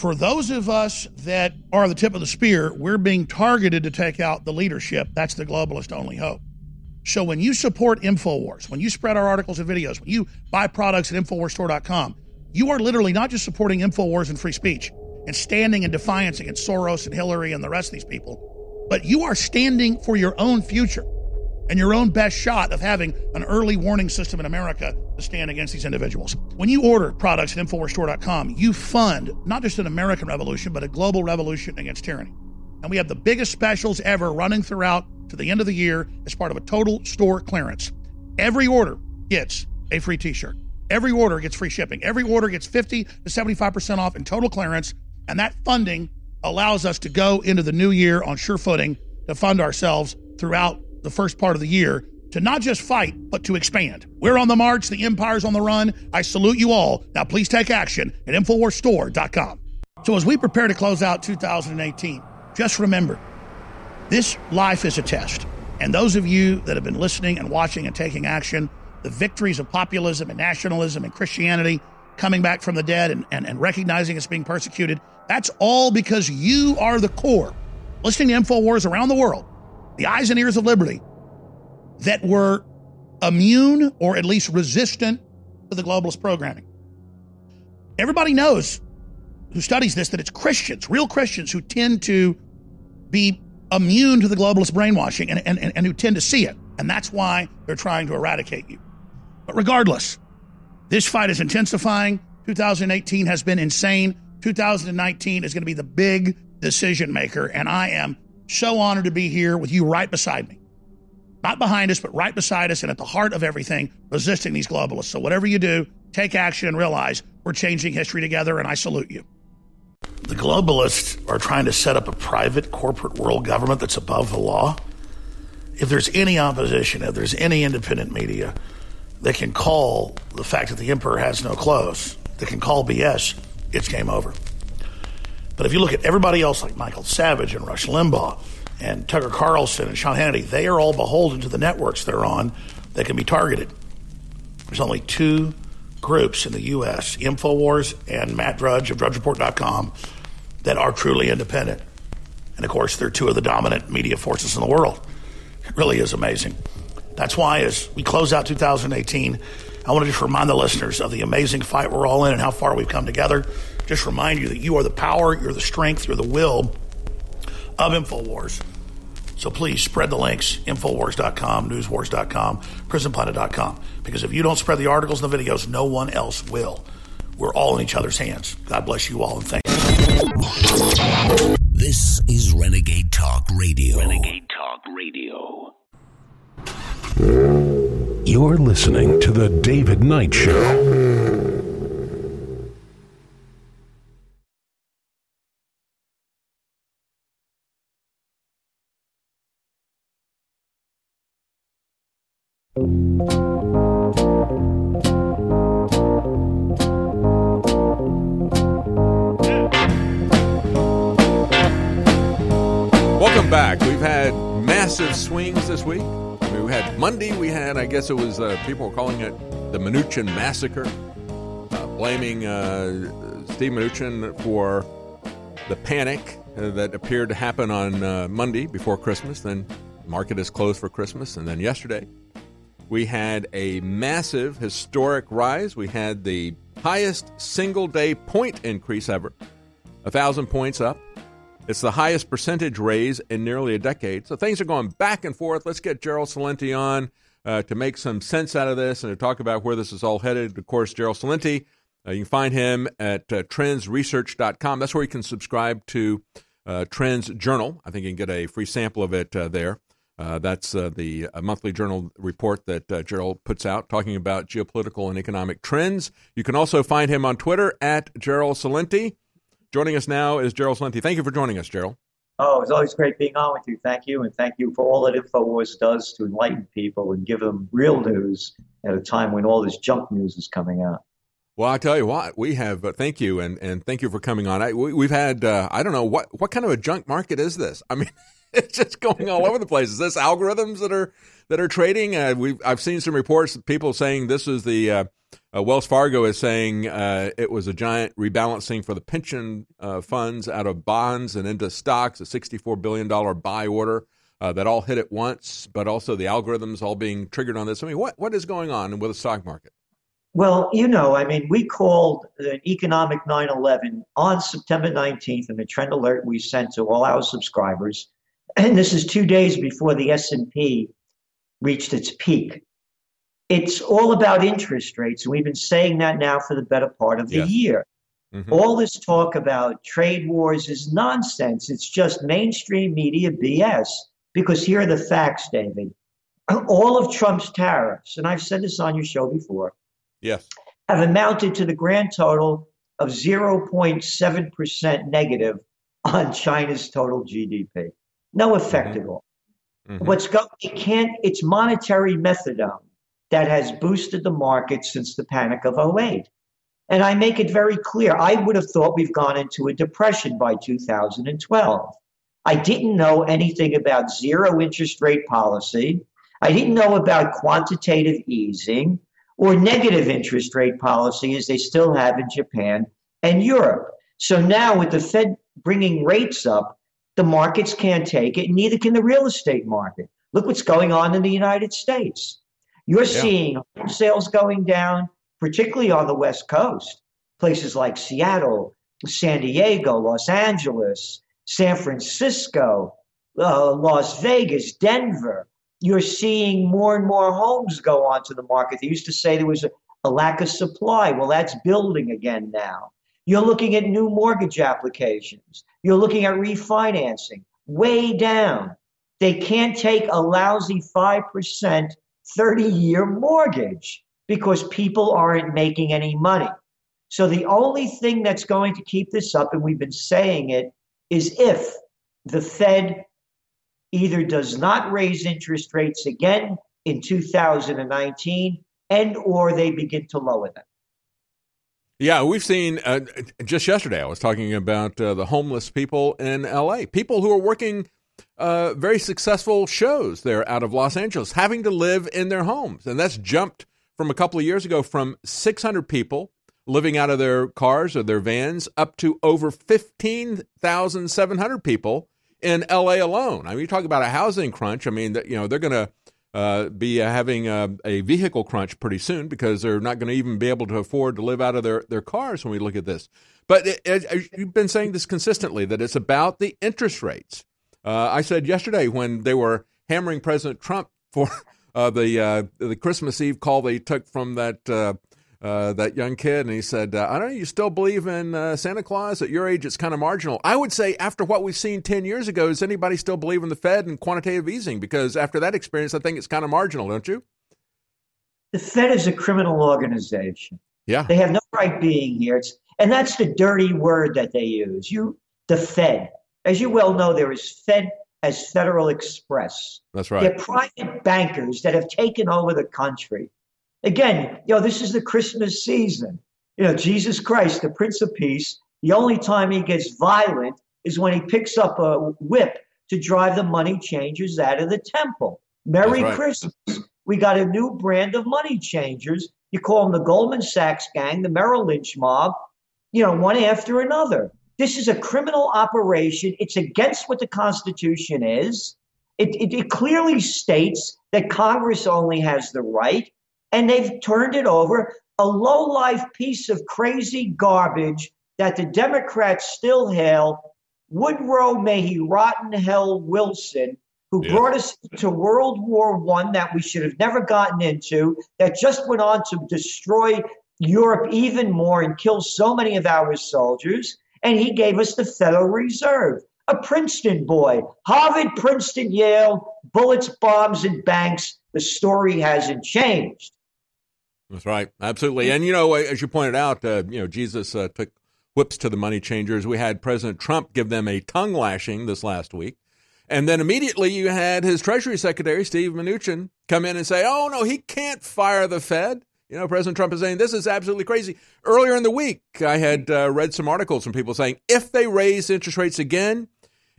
For those of us that are the tip of the spear, we're being targeted to take out the leadership. That's the globalist only hope. So when you support InfoWars, when you spread our articles and videos, when you buy products at InfoWarsStore.com, you are literally not just supporting InfoWars and free speech and standing in defiance against Soros and Hillary and the rest of these people, but you are standing for your own future and your own best shot of having an early warning system in America to stand against these individuals. When you order products at InfoWarsStore.com, you fund not just an American revolution, but a global revolution against tyranny. And we have the biggest specials ever running throughout to the end of the year as part of a total store clearance. Every order gets a free t shirt. Every order gets free shipping. Every order gets 50 to 75% off in total clearance. And that funding allows us to go into the new year on sure footing to fund ourselves throughout the first part of the year to not just fight, but to expand. We're on the march. The empire's on the run. I salute you all. Now, please take action at InfoWarsStore.com. So, as we prepare to close out 2018, just remember this life is a test. And those of you that have been listening and watching and taking action, the victories of populism and nationalism and Christianity coming back from the dead and, and, and recognizing it's being persecuted, that's all because you are the core. Listening to InfoWars around the world, the eyes and ears of liberty that were immune or at least resistant to the globalist programming. Everybody knows who studies this that it's Christians, real Christians, who tend to be immune to the globalist brainwashing and, and, and who tend to see it. And that's why they're trying to eradicate you. But regardless, this fight is intensifying. 2018 has been insane. 2019 is going to be the big decision maker. And I am so honored to be here with you right beside me. Not behind us, but right beside us and at the heart of everything, resisting these globalists. So, whatever you do, take action and realize we're changing history together, and I salute you. The globalists are trying to set up a private corporate world government that's above the law. If there's any opposition, if there's any independent media that can call the fact that the emperor has no clothes, that can call BS, it's game over. But if you look at everybody else like Michael Savage and Rush Limbaugh and Tucker Carlson and Sean Hannity, they are all beholden to the networks they're on that can be targeted. There's only two groups in the U.S., InfoWars and Matt Drudge of DrudgeReport.com, that are truly independent. And of course, they're two of the dominant media forces in the world. It really is amazing. That's why, as we close out 2018, I want to just remind the listeners of the amazing fight we're all in and how far we've come together. Just remind you that you are the power, you're the strength, you're the will of InfoWars. So please spread the links Infowars.com, Newswars.com, PrisonPlanet.com. Because if you don't spread the articles and the videos, no one else will. We're all in each other's hands. God bless you all and thank you. This is Renegade Talk Radio. Renegade Talk Radio. You're listening to The David Knight Show. Had, I guess it was, uh, people were calling it the Mnuchin Massacre, uh, blaming uh, Steve Mnuchin for the panic uh, that appeared to happen on uh, Monday before Christmas. Then market is closed for Christmas. And then yesterday, we had a massive historic rise. We had the highest single day point increase ever, a thousand points up. It's the highest percentage raise in nearly a decade. So things are going back and forth. Let's get Gerald Celente on uh, to make some sense out of this and to talk about where this is all headed. Of course, Gerald Celente. Uh, you can find him at uh, trendsresearch.com. That's where you can subscribe to uh, Trends Journal. I think you can get a free sample of it uh, there. Uh, that's the monthly journal report that Gerald puts out talking about geopolitical and economic trends. You can also find him on Twitter at Gerald Celente. Joining us now is Gerald Celente. Thank you for joining us, Gerald. Oh, it's always great being on with you. Thank you. And thank you for all that InfoWars does to enlighten people and give them real news at a time when all this junk news is coming out. Well, I tell you what, we have. Uh, thank you, and and thank you for coming on. I, we, have had. Uh, I don't know what what kind of a junk market is this. I mean, it's just going all over the place. Is this algorithms that are that are trading? Uh, we I've seen some reports. People saying this is the uh, uh, Wells Fargo is saying uh, it was a giant rebalancing for the pension funds out of bonds and into stocks. A sixty four billion dollar buy order. that all hit at once, but also the algorithms all being triggered on this. I mean, what, what is going on with the stock market? Well, you know, I mean, we called an economic 9/11 on September 19th, in the trend alert we sent to all our subscribers. And this is two days before the S&P reached its peak. It's all about interest rates, and we've been saying that now for the better part of the year. Mm-hmm. All this talk about trade wars is nonsense. It's just mainstream media BS. Because here are the facts, David. All of Trump's tariffs, and I've said this on your show before, Yes. Have amounted to the grand total of 0.7% negative on China's total GDP. No effect mm-hmm. at all. Mm-hmm. What's go it can't it's monetary methadone that has boosted the market since the panic of 08. And I make it very clear. I would have thought we've gone into a depression by 2012. I didn't know anything about zero interest rate policy. I didn't know about quantitative easing or negative interest rate policy as they still have in Japan and Europe. So now with the Fed bringing rates up, the markets can't take it, neither can the real estate market. Look what's going on in the United States. You're yeah. seeing sales going down, particularly on the West Coast, places like Seattle, San Diego, Los Angeles, San Francisco, uh, Las Vegas, Denver you're seeing more and more homes go onto the market. They used to say there was a, a lack of supply. Well, that's building again now. You're looking at new mortgage applications. You're looking at refinancing way down. They can't take a lousy 5% 30 year mortgage because people aren't making any money. So the only thing that's going to keep this up, and we've been saying it, is if the Fed either does not raise interest rates again in 2019 and or they begin to lower them. Yeah, we've seen uh, just yesterday. I was talking about uh, the homeless people in L.A. People who are working uh, very successful shows there out of Los Angeles, having to live in their homes, and that's jumped from a couple of years ago from 600 people living out of their cars or their vans up to over 15,700 people in LA alone. I mean, you talk about a housing crunch. I mean, you know, they're going to uh, be uh, having a, a, vehicle crunch pretty soon because they're not going to even be able to afford to live out of their, their cars when we look at this. But it, it, you've been saying this consistently that it's about the interest rates. Uh, I said yesterday when they were hammering President Trump for uh, the uh, the Christmas Eve call they took from that uh, uh, that young kid, and he said, uh, "I don't know. You still believe in uh, Santa Claus? At your age, it's kind of marginal." I would say, after what we've seen ten years ago, does anybody still believe in the Fed and quantitative easing? Because after that experience, I think it's kind of marginal, don't you? The Fed is a criminal organization. Yeah, they have no right being here. It's, and that's the dirty word that they use. You, the Fed, as you well know, there is Fed as Federal Express. That's right. They're private bankers that have taken over the country Again, you know, this is the Christmas season. You know, Jesus Christ, the Prince of Peace, the only time he gets violent is when he picks up a whip to drive the money changers out of the temple. Merry right. Christmas. We got a new brand of money changers. You call them the Goldman Sachs gang, the Merrill Lynch mob, you know, one after another. This is a criminal operation. It's against what the Constitution is. It, it, it clearly states that Congress only has the right and they've turned it over a low life piece of crazy garbage that the Democrats still hail. Woodrow, may he rot in hell, Wilson, who Yeah. brought us to World War One that we should have never gotten into, that just went on to destroy Europe even more and kill so many of our soldiers. And he gave us the Federal Reserve, a Princeton boy, Harvard, Princeton, Yale, bullets, bombs, and banks. The story hasn't changed. That's right, absolutely. And you know, as you pointed out, uh, you know, Jesus uh, took whips to the money changers. We had President Trump give them a tongue lashing this last week, and then immediately you had his Treasury Secretary Steve Mnuchin come in and say, "Oh no, he can't fire the Fed." You know, President Trump is saying this is absolutely crazy. Earlier in the week, I had uh, read some articles from people saying if they raise interest rates again,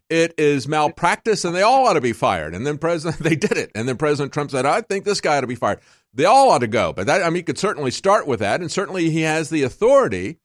it is malpractice and they all ought to be fired. And then President they did it. And then President Trump said, I think this guy ought to be fired. They all ought to go. But that I mean he could certainly start with that, and certainly he has the authority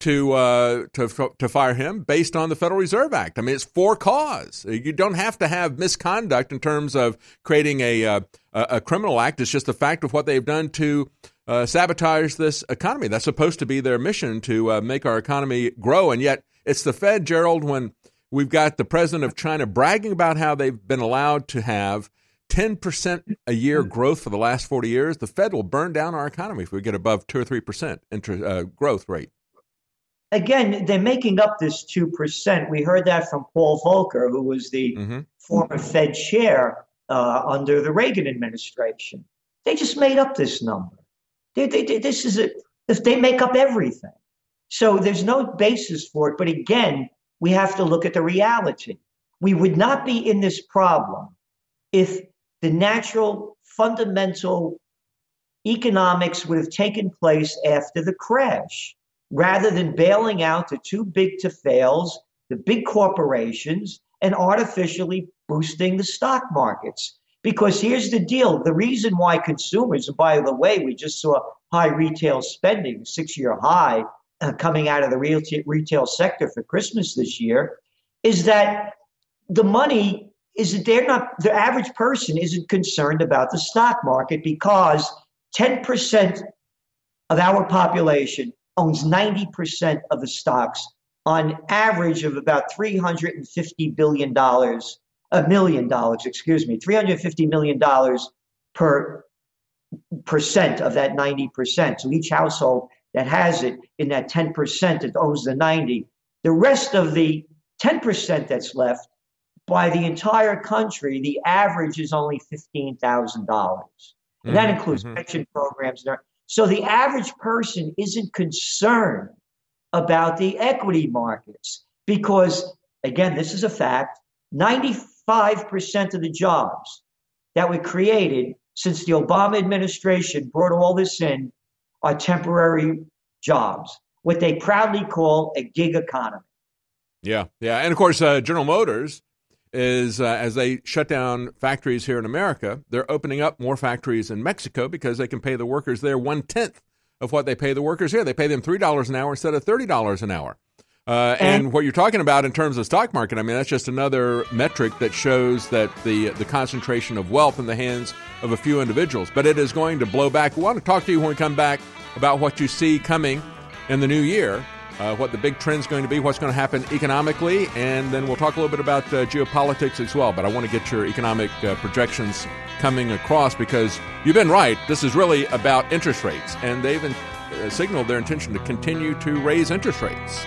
to uh, to to fire him based on the Federal Reserve Act. I mean, it's for cause. You don't have to have misconduct in terms of creating a uh, a a criminal act. It's just the fact of what they've done to uh, sabotage this economy. That's supposed to be their mission to uh, make our economy grow, and yet it's the Fed, Gerald. When we've got the president of China bragging about how they've been allowed to have 10% a year growth for the last 40 years, the Fed will burn down our economy if we get above 2 or 3% interest, uh, growth rate. Again, they're making up this 2%. We heard that from Paul Volcker, who was the former Fed chair uh, under the Reagan administration. They just made up this number. They, they, they- this is a, if they make up everything. So there's no basis for it. But again, we have to look at the reality. We would not be in this problem if the natural fundamental economics would have taken place after the crash rather than bailing out the too big to fails, the big corporations, and artificially boosting the stock markets. Because here's the deal. The reason why consumers, and by the way, we just saw high retail spending, six year high uh, coming out of the real retail sector for Christmas this year, is that the money is that they're not, the average person isn't concerned about the stock market because 10% of our population owns 90% of the stocks on average of about $350 billion, a million dollars, excuse me, $350 million per percent of that 90%. So each household that has it in that 10% that owns the 90, the rest of the 10% that's left by the entire country, the average is only $15,000. And that Mhm, includes mhm. pension programs. So the average person isn't concerned about the equity markets because, again, this is a fact 95% of the jobs that were created since the Obama administration brought all this in are temporary jobs, what they proudly call a gig economy. Yeah, yeah, and of course, uh, General Motors is uh, as they shut down factories here in America, they're opening up more factories in Mexico because they can pay the workers there one tenth of what they pay the workers here. They pay them three dollars an hour instead of thirty dollars an hour. Uh, and, what you're talking about in terms of stock market, I mean, that's just another metric that shows that the the concentration of wealth in the hands of a few individuals. But it is going to blow back. We want to talk to you when we come back about what you see coming in the new year, uh, what the big trend's going to be, what's going to happen economically, and then we'll talk a little bit about uh, geopolitics as well. But I want to get your economic uh, projections coming across because you've been right. This is really about interest rates, and they've uh, signaled their intention to continue to raise interest rates.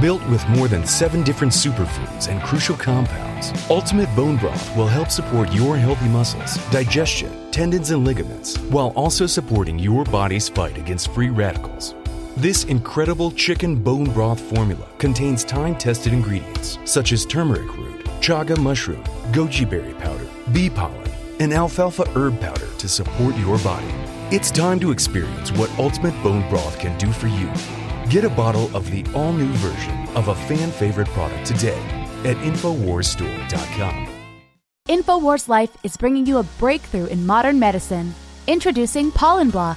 Built with more than seven different superfoods and crucial compounds, Ultimate Bone Broth will help support your healthy muscles, digestion, tendons, and ligaments, while also supporting your body's fight against free radicals. This incredible chicken bone broth formula contains time tested ingredients such as turmeric root, chaga mushroom, goji berry powder, bee pollen, and alfalfa herb powder to support your body. It's time to experience what Ultimate Bone Broth can do for you. Get a bottle of the all new version of a fan favorite product today at InfoWarsStore.com. InfoWars Life is bringing you a breakthrough in modern medicine. Introducing Pollen Block.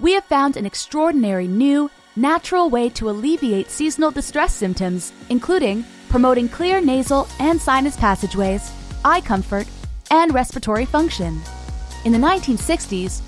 We have found an extraordinary new, natural way to alleviate seasonal distress symptoms, including promoting clear nasal and sinus passageways, eye comfort, and respiratory function. In the 1960s,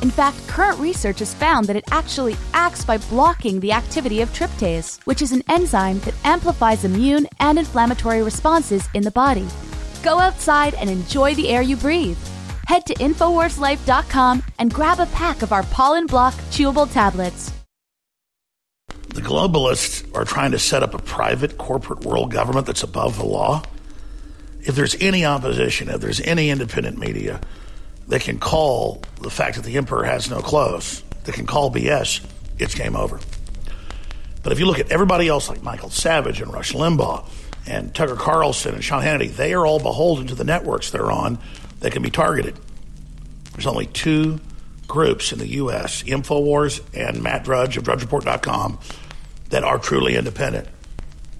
In fact, current research has found that it actually acts by blocking the activity of tryptase, which is an enzyme that amplifies immune and inflammatory responses in the body. Go outside and enjoy the air you breathe. Head to InfoWarsLife.com and grab a pack of our Pollen Block chewable tablets. The globalists are trying to set up a private corporate world government that's above the law. If there's any opposition, if there's any independent media, they can call the fact that the emperor has no clothes, they can call BS, it's game over. But if you look at everybody else like Michael Savage and Rush Limbaugh and Tucker Carlson and Sean Hannity, they are all beholden to the networks they're on that can be targeted. There's only two groups in the U.S., InfoWars and Matt Drudge of DrudgeReport.com, that are truly independent.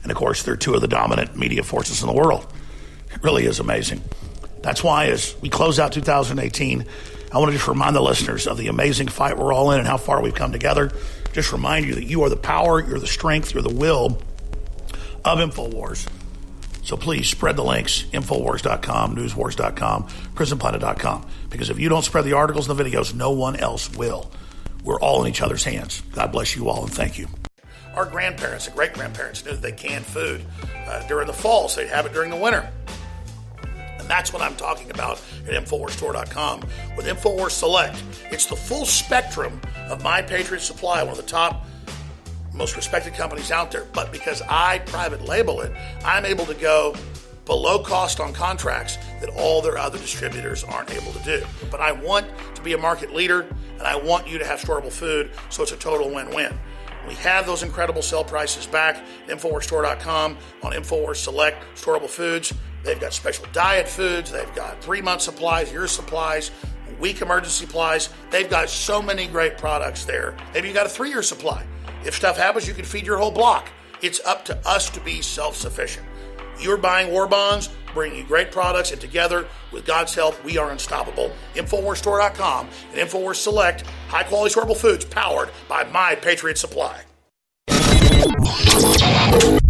And of course, they're two of the dominant media forces in the world. It really is amazing. That's why, as we close out 2018, I want to just remind the listeners of the amazing fight we're all in and how far we've come together. Just remind you that you are the power, you're the strength, you're the will of InfoWars. So please spread the links, Infowars.com, Newswars.com, PrisonPlanet.com. Because if you don't spread the articles and the videos, no one else will. We're all in each other's hands. God bless you all and thank you. Our grandparents and great grandparents knew that they canned food uh, during the fall, so they'd have it during the winter. And that's what I'm talking about at InfoWarsStore.com with InfoWars Select. It's the full spectrum of My Patriot Supply, one of the top most respected companies out there. But because I private label it, I'm able to go below cost on contracts that all their other distributors aren't able to do. But I want to be a market leader and I want you to have storable food, so it's a total win win. We have those incredible sell prices back at InfoWarsStore.com on InfoWars Select Storable Foods. They've got special diet foods, they've got three month supplies, year supplies, week emergency supplies. They've got so many great products there. Maybe you got a three year supply. If stuff happens, you can feed your whole block. It's up to us to be self sufficient. You're buying war bonds, bringing you great products, and together, with God's help, we are unstoppable. InfoWarsStore.com and InfoWars Select, high quality storable foods powered by My Patriot Supply.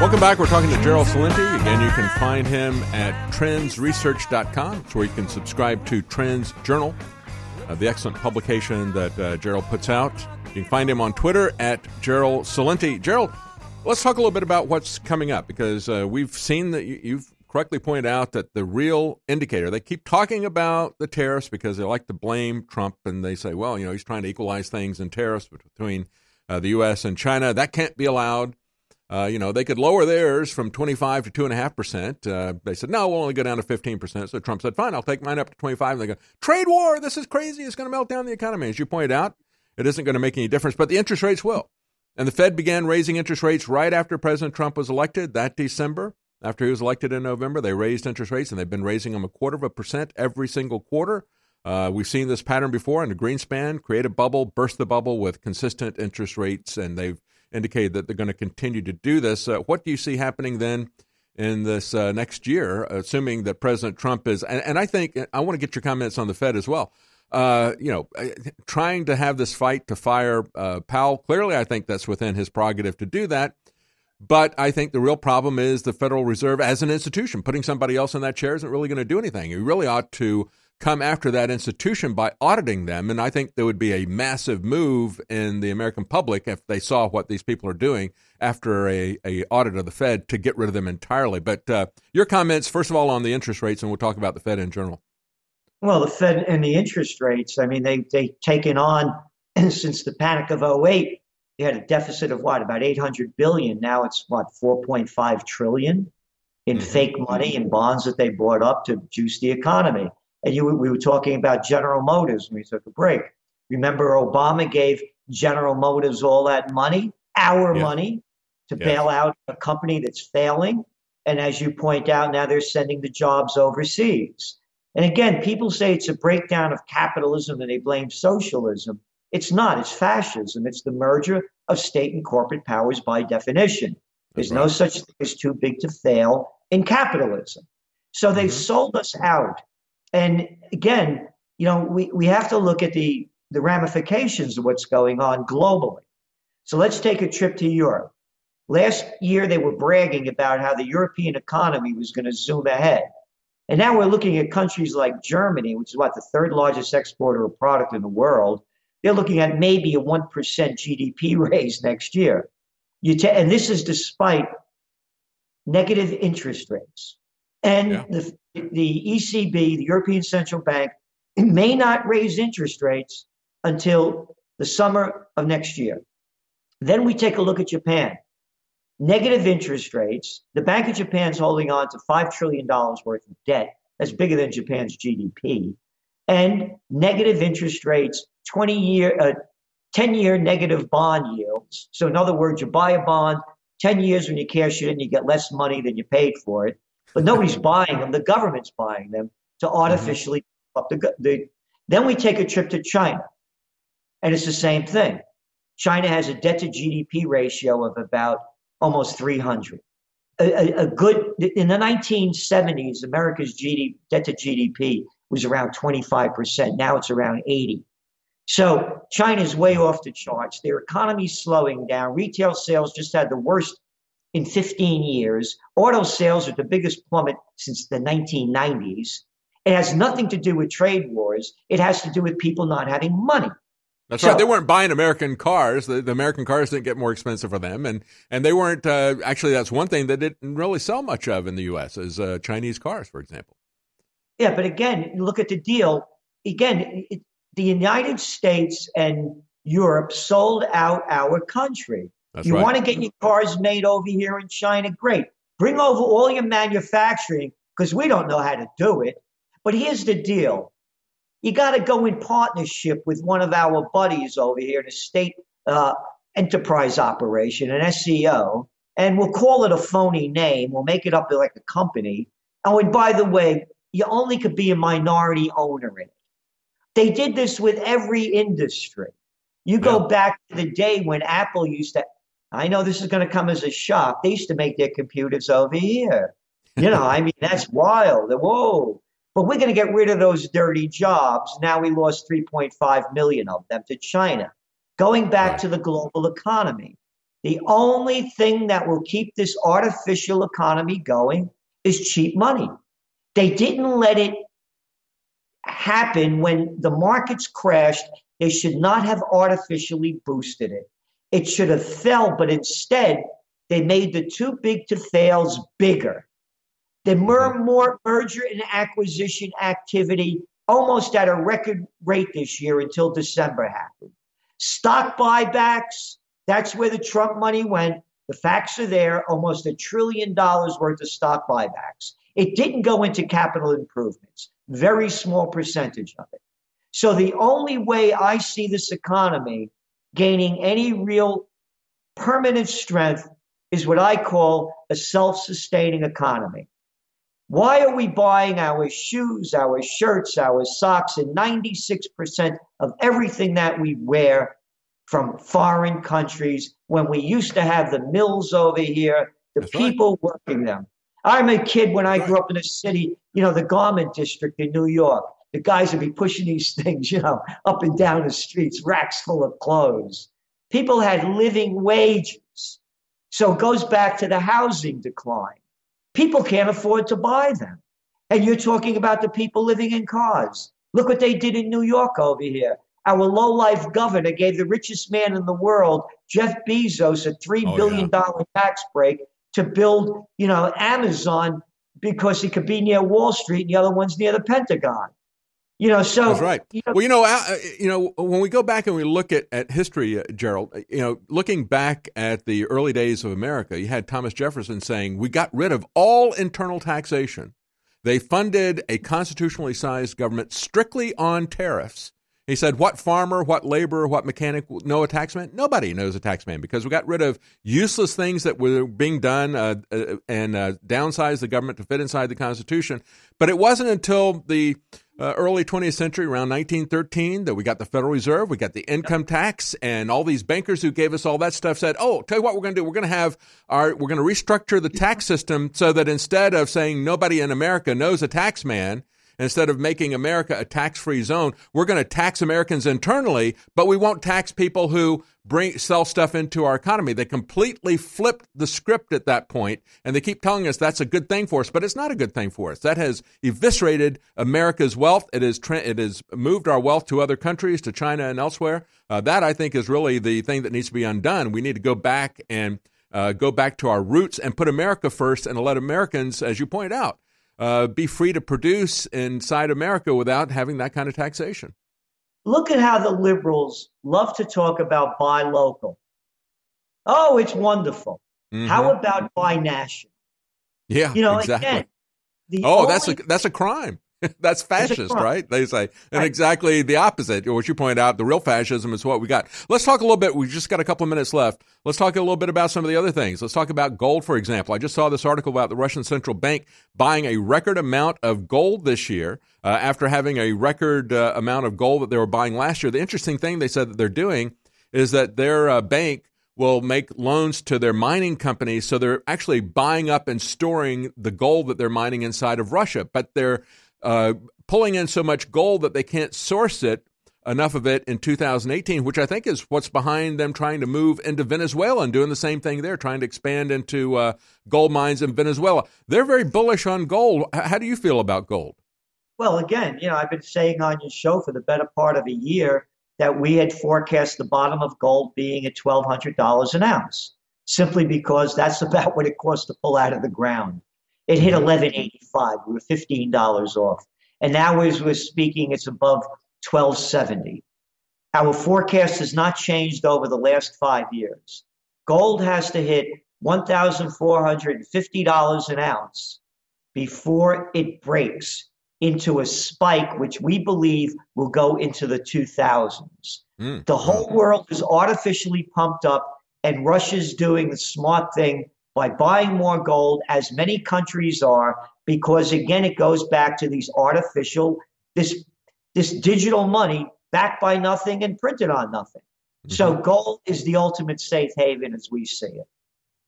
Welcome back. We're talking to Gerald Celente. Again, you can find him at trendsresearch.com. It's where you can subscribe to Trends Journal, uh, the excellent publication that uh, Gerald puts out. You can find him on Twitter at Gerald Celente. Gerald, let's talk a little bit about what's coming up because uh, we've seen that you, you've correctly pointed out that the real indicator, they keep talking about the tariffs because they like to blame Trump and they say, well, you know, he's trying to equalize things in tariffs between uh, the U.S. and China. That can't be allowed. Uh, you know, they could lower theirs from 25 to 2.5%. Uh, they said, no, we'll only go down to 15%. So Trump said, fine, I'll take mine up to 25. And they go, trade war, this is crazy. It's going to melt down the economy. As you pointed out, it isn't going to make any difference, but the interest rates will. And the Fed began raising interest rates right after President Trump was elected that December. After he was elected in November, they raised interest rates, and they've been raising them a quarter of a percent every single quarter. Uh, we've seen this pattern before the Greenspan, create a bubble, burst the bubble with consistent interest rates, and they've indicated that they're going to continue to do this. Uh, what do you see happening then in this uh, next year, assuming that President Trump is, and, and I think I want to get your comments on the Fed as well. Uh, you know, uh, trying to have this fight to fire uh, Powell. Clearly, I think that's within his prerogative to do that. But I think the real problem is the Federal Reserve as an institution. Putting somebody else in that chair isn't really going to do anything. You really ought to come after that institution by auditing them. And I think there would be a massive move in the American public if they saw what these people are doing after a, a audit of the Fed to get rid of them entirely. But uh, your comments, first of all, on the interest rates, and we'll talk about the Fed in general. Well, the Fed and the interest rates, I mean, they, they've taken on, since the panic of 08, they had a deficit of what, about 800 billion. Now it's what, 4.5 trillion in fake money and bonds that they bought up to juice the economy. And you, we were talking about General Motors when we took a break. Remember, Obama gave General Motors all that money, our Yeah. money, to Yeah. bail out a company that's failing. And as you point out, now they're sending the jobs overseas. And again, people say it's a breakdown of capitalism and they blame socialism. It's not, it's fascism. It's the merger of state and corporate powers by definition. There's no such thing as too big to fail in capitalism. So they've mm-hmm. sold us out. And again, you know, we, we have to look at the, the ramifications of what's going on globally. So let's take a trip to Europe. Last year, they were bragging about how the European economy was going to zoom ahead. And now we're looking at countries like Germany, which is what the third largest exporter of product in the world. They're looking at maybe a 1% GDP raise next year. You ta- and this is despite negative interest rates. And the, the ECB, the European Central Bank, may not raise interest rates until the summer of next year. Then we take a look at Japan. Negative interest rates. The Bank of Japan's holding on to $5 trillion worth of debt. That's bigger than Japan's GDP. And negative interest rates, 20 year, uh, 10 year negative bond yields. So, in other words, you buy a bond, 10 years when you cash it in, you get less money than you paid for it. But nobody's buying them. The government's buying them to mm-hmm. artificially up the, the. Then we take a trip to China, and it's the same thing. China has a debt to GDP ratio of about almost 300. A, a, a good in the 1970s, America's GDP, debt to GDP was around 25%. Now it's around 80. So China's way off the charts. Their economy's slowing down. Retail sales just had the worst in 15 years. Auto sales are the biggest plummet since the 1990s. It has nothing to do with trade wars. It has to do with people not having money. That's So- right. They weren't buying American cars. The, the American cars didn't get more expensive for them, and and they weren't. Uh, actually, that's one thing that didn't really sell much of in the U.S. is uh, Chinese cars, for example. Yeah, but again, look at the deal. Again, it, the United States and Europe sold out our country. That's you right. want to get your cars made over here in China? Great. Bring over all your manufacturing because we don't know how to do it. But here's the deal you got to go in partnership with one of our buddies over here in a state uh, enterprise operation, an SEO, and we'll call it a phony name. We'll make it up like a company. Oh, and by the way, you only could be a minority owner in it. They did this with every industry. You go back to the day when Apple used to, I know this is going to come as a shock. They used to make their computers over here. You know, I mean, that's wild. Whoa. But we're going to get rid of those dirty jobs. Now we lost 3.5 million of them to China. Going back to the global economy, the only thing that will keep this artificial economy going is cheap money. They didn't let it happen when the markets crashed. They should not have artificially boosted it. It should have fell, but instead they made the too big to fails bigger. The mer- more merger and acquisition activity almost at a record rate this year until December happened. Stock buybacks, that's where the Trump money went. The facts are there almost a trillion dollars worth of stock buybacks. It didn't go into capital improvements, very small percentage of it. So the only way I see this economy gaining any real permanent strength is what I call a self sustaining economy. Why are we buying our shoes, our shirts, our socks, and 96% of everything that we wear from foreign countries when we used to have the mills over here, the people working them? I'm a kid when I grew up in a city, you know, the garment district in New York. The guys would be pushing these things, you know, up and down the streets, racks full of clothes. People had living wages. So it goes back to the housing decline. People can't afford to buy them. And you're talking about the people living in cars. Look what they did in New York over here. Our low-life governor gave the richest man in the world, Jeff Bezos, a three Oh, billion dollar tax break to build, you know, Amazon because he could be near Wall Street and the other one's near the Pentagon. You know, so That's right. well, you know, uh, you know, when we go back and we look at, at history, uh, Gerald, uh, you know, looking back at the early days of America, you had Thomas Jefferson saying, "We got rid of all internal taxation. They funded a constitutionally sized government strictly on tariffs." He said, "What farmer, what laborer, what mechanic know a taxman? Nobody knows a taxman because we got rid of useless things that were being done uh, uh, and uh, downsized the government to fit inside the Constitution." But it wasn't until the uh, early 20th century, around 1913, that we got the Federal Reserve, we got the income tax, and all these bankers who gave us all that stuff said, "Oh, tell you what, we're going to do. We're going to have our, we're going to restructure the tax system so that instead of saying nobody in America knows a tax man." Instead of making America a tax-free zone, we're going to tax Americans internally, but we won't tax people who bring sell stuff into our economy. They completely flipped the script at that point, and they keep telling us that's a good thing for us, but it's not a good thing for us. That has eviscerated America's wealth. It has it has moved our wealth to other countries, to China and elsewhere. Uh, that I think is really the thing that needs to be undone. We need to go back and uh, go back to our roots and put America first, and let Americans, as you point out, uh, be free to produce inside America without having that kind of taxation. Look at how the liberals love to talk about buy local. Oh, it's wonderful. Mm-hmm. How about buy national? Yeah, You know, exactly. again, the oh, that's a that's a crime. that's fascist, right? They say, and exactly the opposite. What you point out, the real fascism is what we got. Let's talk a little bit. We've just got a couple of minutes left. Let's talk a little bit about some of the other things. Let's talk about gold, for example. I just saw this article about the Russian central bank buying a record amount of gold this year uh, after having a record uh, amount of gold that they were buying last year. The interesting thing they said that they're doing is that their uh, bank will make loans to their mining companies. So they're actually buying up and storing the gold that they're mining inside of Russia, but they're uh, pulling in so much gold that they can't source it enough of it in 2018, which I think is what's behind them trying to move into Venezuela and doing the same thing there, trying to expand into uh, gold mines in Venezuela. They're very bullish on gold. How do you feel about gold? Well, again, you know, I've been saying on your show for the better part of a year that we had forecast the bottom of gold being at $1,200 an ounce, simply because that's about what it costs to pull out of the ground. It hit 1185. We were $15 off. And now as we're speaking, it's above 1270. Our forecast has not changed over the last five years. Gold has to hit $1,450 an ounce before it breaks into a spike, which we believe will go into the 2000s. Mm. The whole world is artificially pumped up, and Russia's doing the smart thing by buying more gold, as many countries are, because again, it goes back to these artificial, this this digital money backed by nothing and printed on nothing. So gold is the ultimate safe haven as we see it.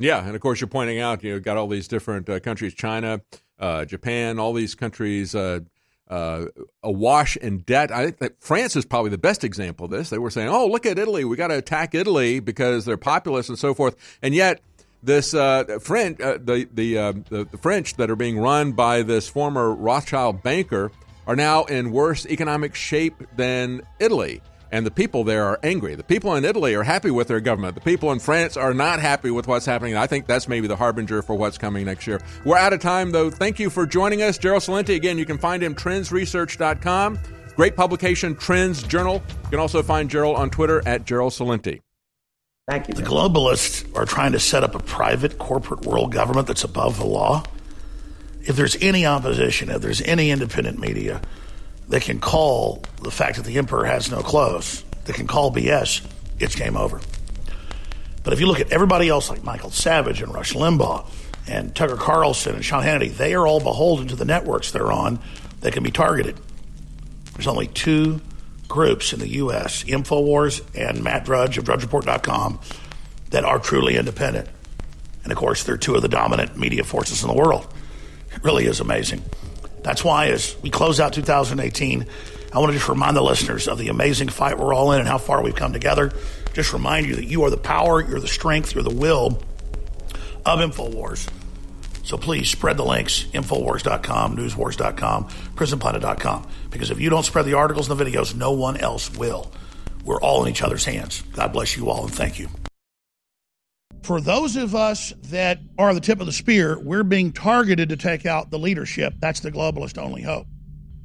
Yeah, and of course you're pointing out you know got all these different uh, countries, China, uh, Japan, all these countries uh, uh, awash in debt. I think that France is probably the best example of this. They were saying, "Oh, look at Italy, we got to attack Italy because they're populous and so forth," and yet. This uh, French, uh, the the, uh, the the French that are being run by this former Rothschild banker are now in worse economic shape than Italy and the people there are angry. The people in Italy are happy with their government. The people in France are not happy with what's happening. I think that's maybe the harbinger for what's coming next year. We're out of time, though. Thank you for joining us. Gerald Celente, again, you can find him trendsresearch.com. Great publication, Trends Journal. You can also find Gerald on Twitter at Gerald Celente. Thank you. The globalists are trying to set up a private corporate world government that's above the law. If there's any opposition, if there's any independent media, they can call the fact that the emperor has no clothes, they can call BS, it's game over. But if you look at everybody else like Michael Savage and Rush Limbaugh and Tucker Carlson and Sean Hannity, they are all beholden to the networks they're on that can be targeted. There's only two groups in the U.S., InfoWars and Matt Drudge of DrudgeReport.com, that are truly independent. And of course, they're two of the dominant media forces in the world. It really is amazing. That's why, as we close out 2018, I want to just remind the listeners of the amazing fight we're all in and how far we've come together. Just remind you that you are the power, you're the strength, you're the will of InfoWars. So please spread the links, Infowars.com, Newswars.com, PrisonPlanet.com. Because if you don't spread the articles and the videos, no one else will. We're all in each other's hands. God bless you all and thank you. For those of us that are the tip of the spear, we're being targeted to take out the leadership. That's the globalist only hope.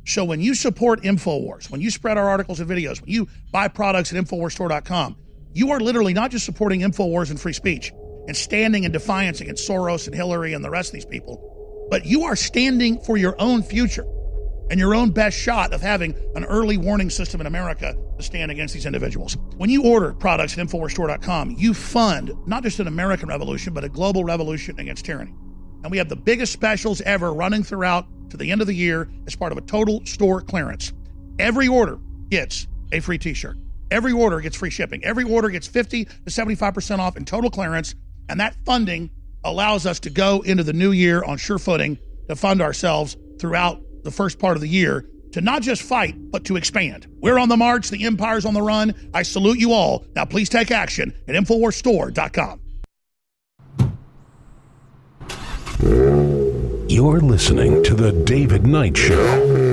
So when you support InfoWars, when you spread our articles and videos, when you buy products at InfoWarsStore.com, you are literally not just supporting InfoWars and free speech and standing in defiance against Soros and Hillary and the rest of these people, but you are standing for your own future and your own best shot of having an early warning system in America to stand against these individuals. When you order products at InfoWarsStore.com, you fund not just an American revolution, but a global revolution against tyranny. And we have the biggest specials ever running throughout to the end of the year as part of a total store clearance. Every order gets a free t shirt. Every order gets free shipping. Every order gets 50 to 75% off in total clearance. And that funding allows us to go into the new year on sure footing to fund ourselves throughout the first part of the year to not just fight, but to expand. We're on the march. The empire's on the run. I salute you all. Now, please take action at InfoWarsStore.com. You're listening to The David Knight Show.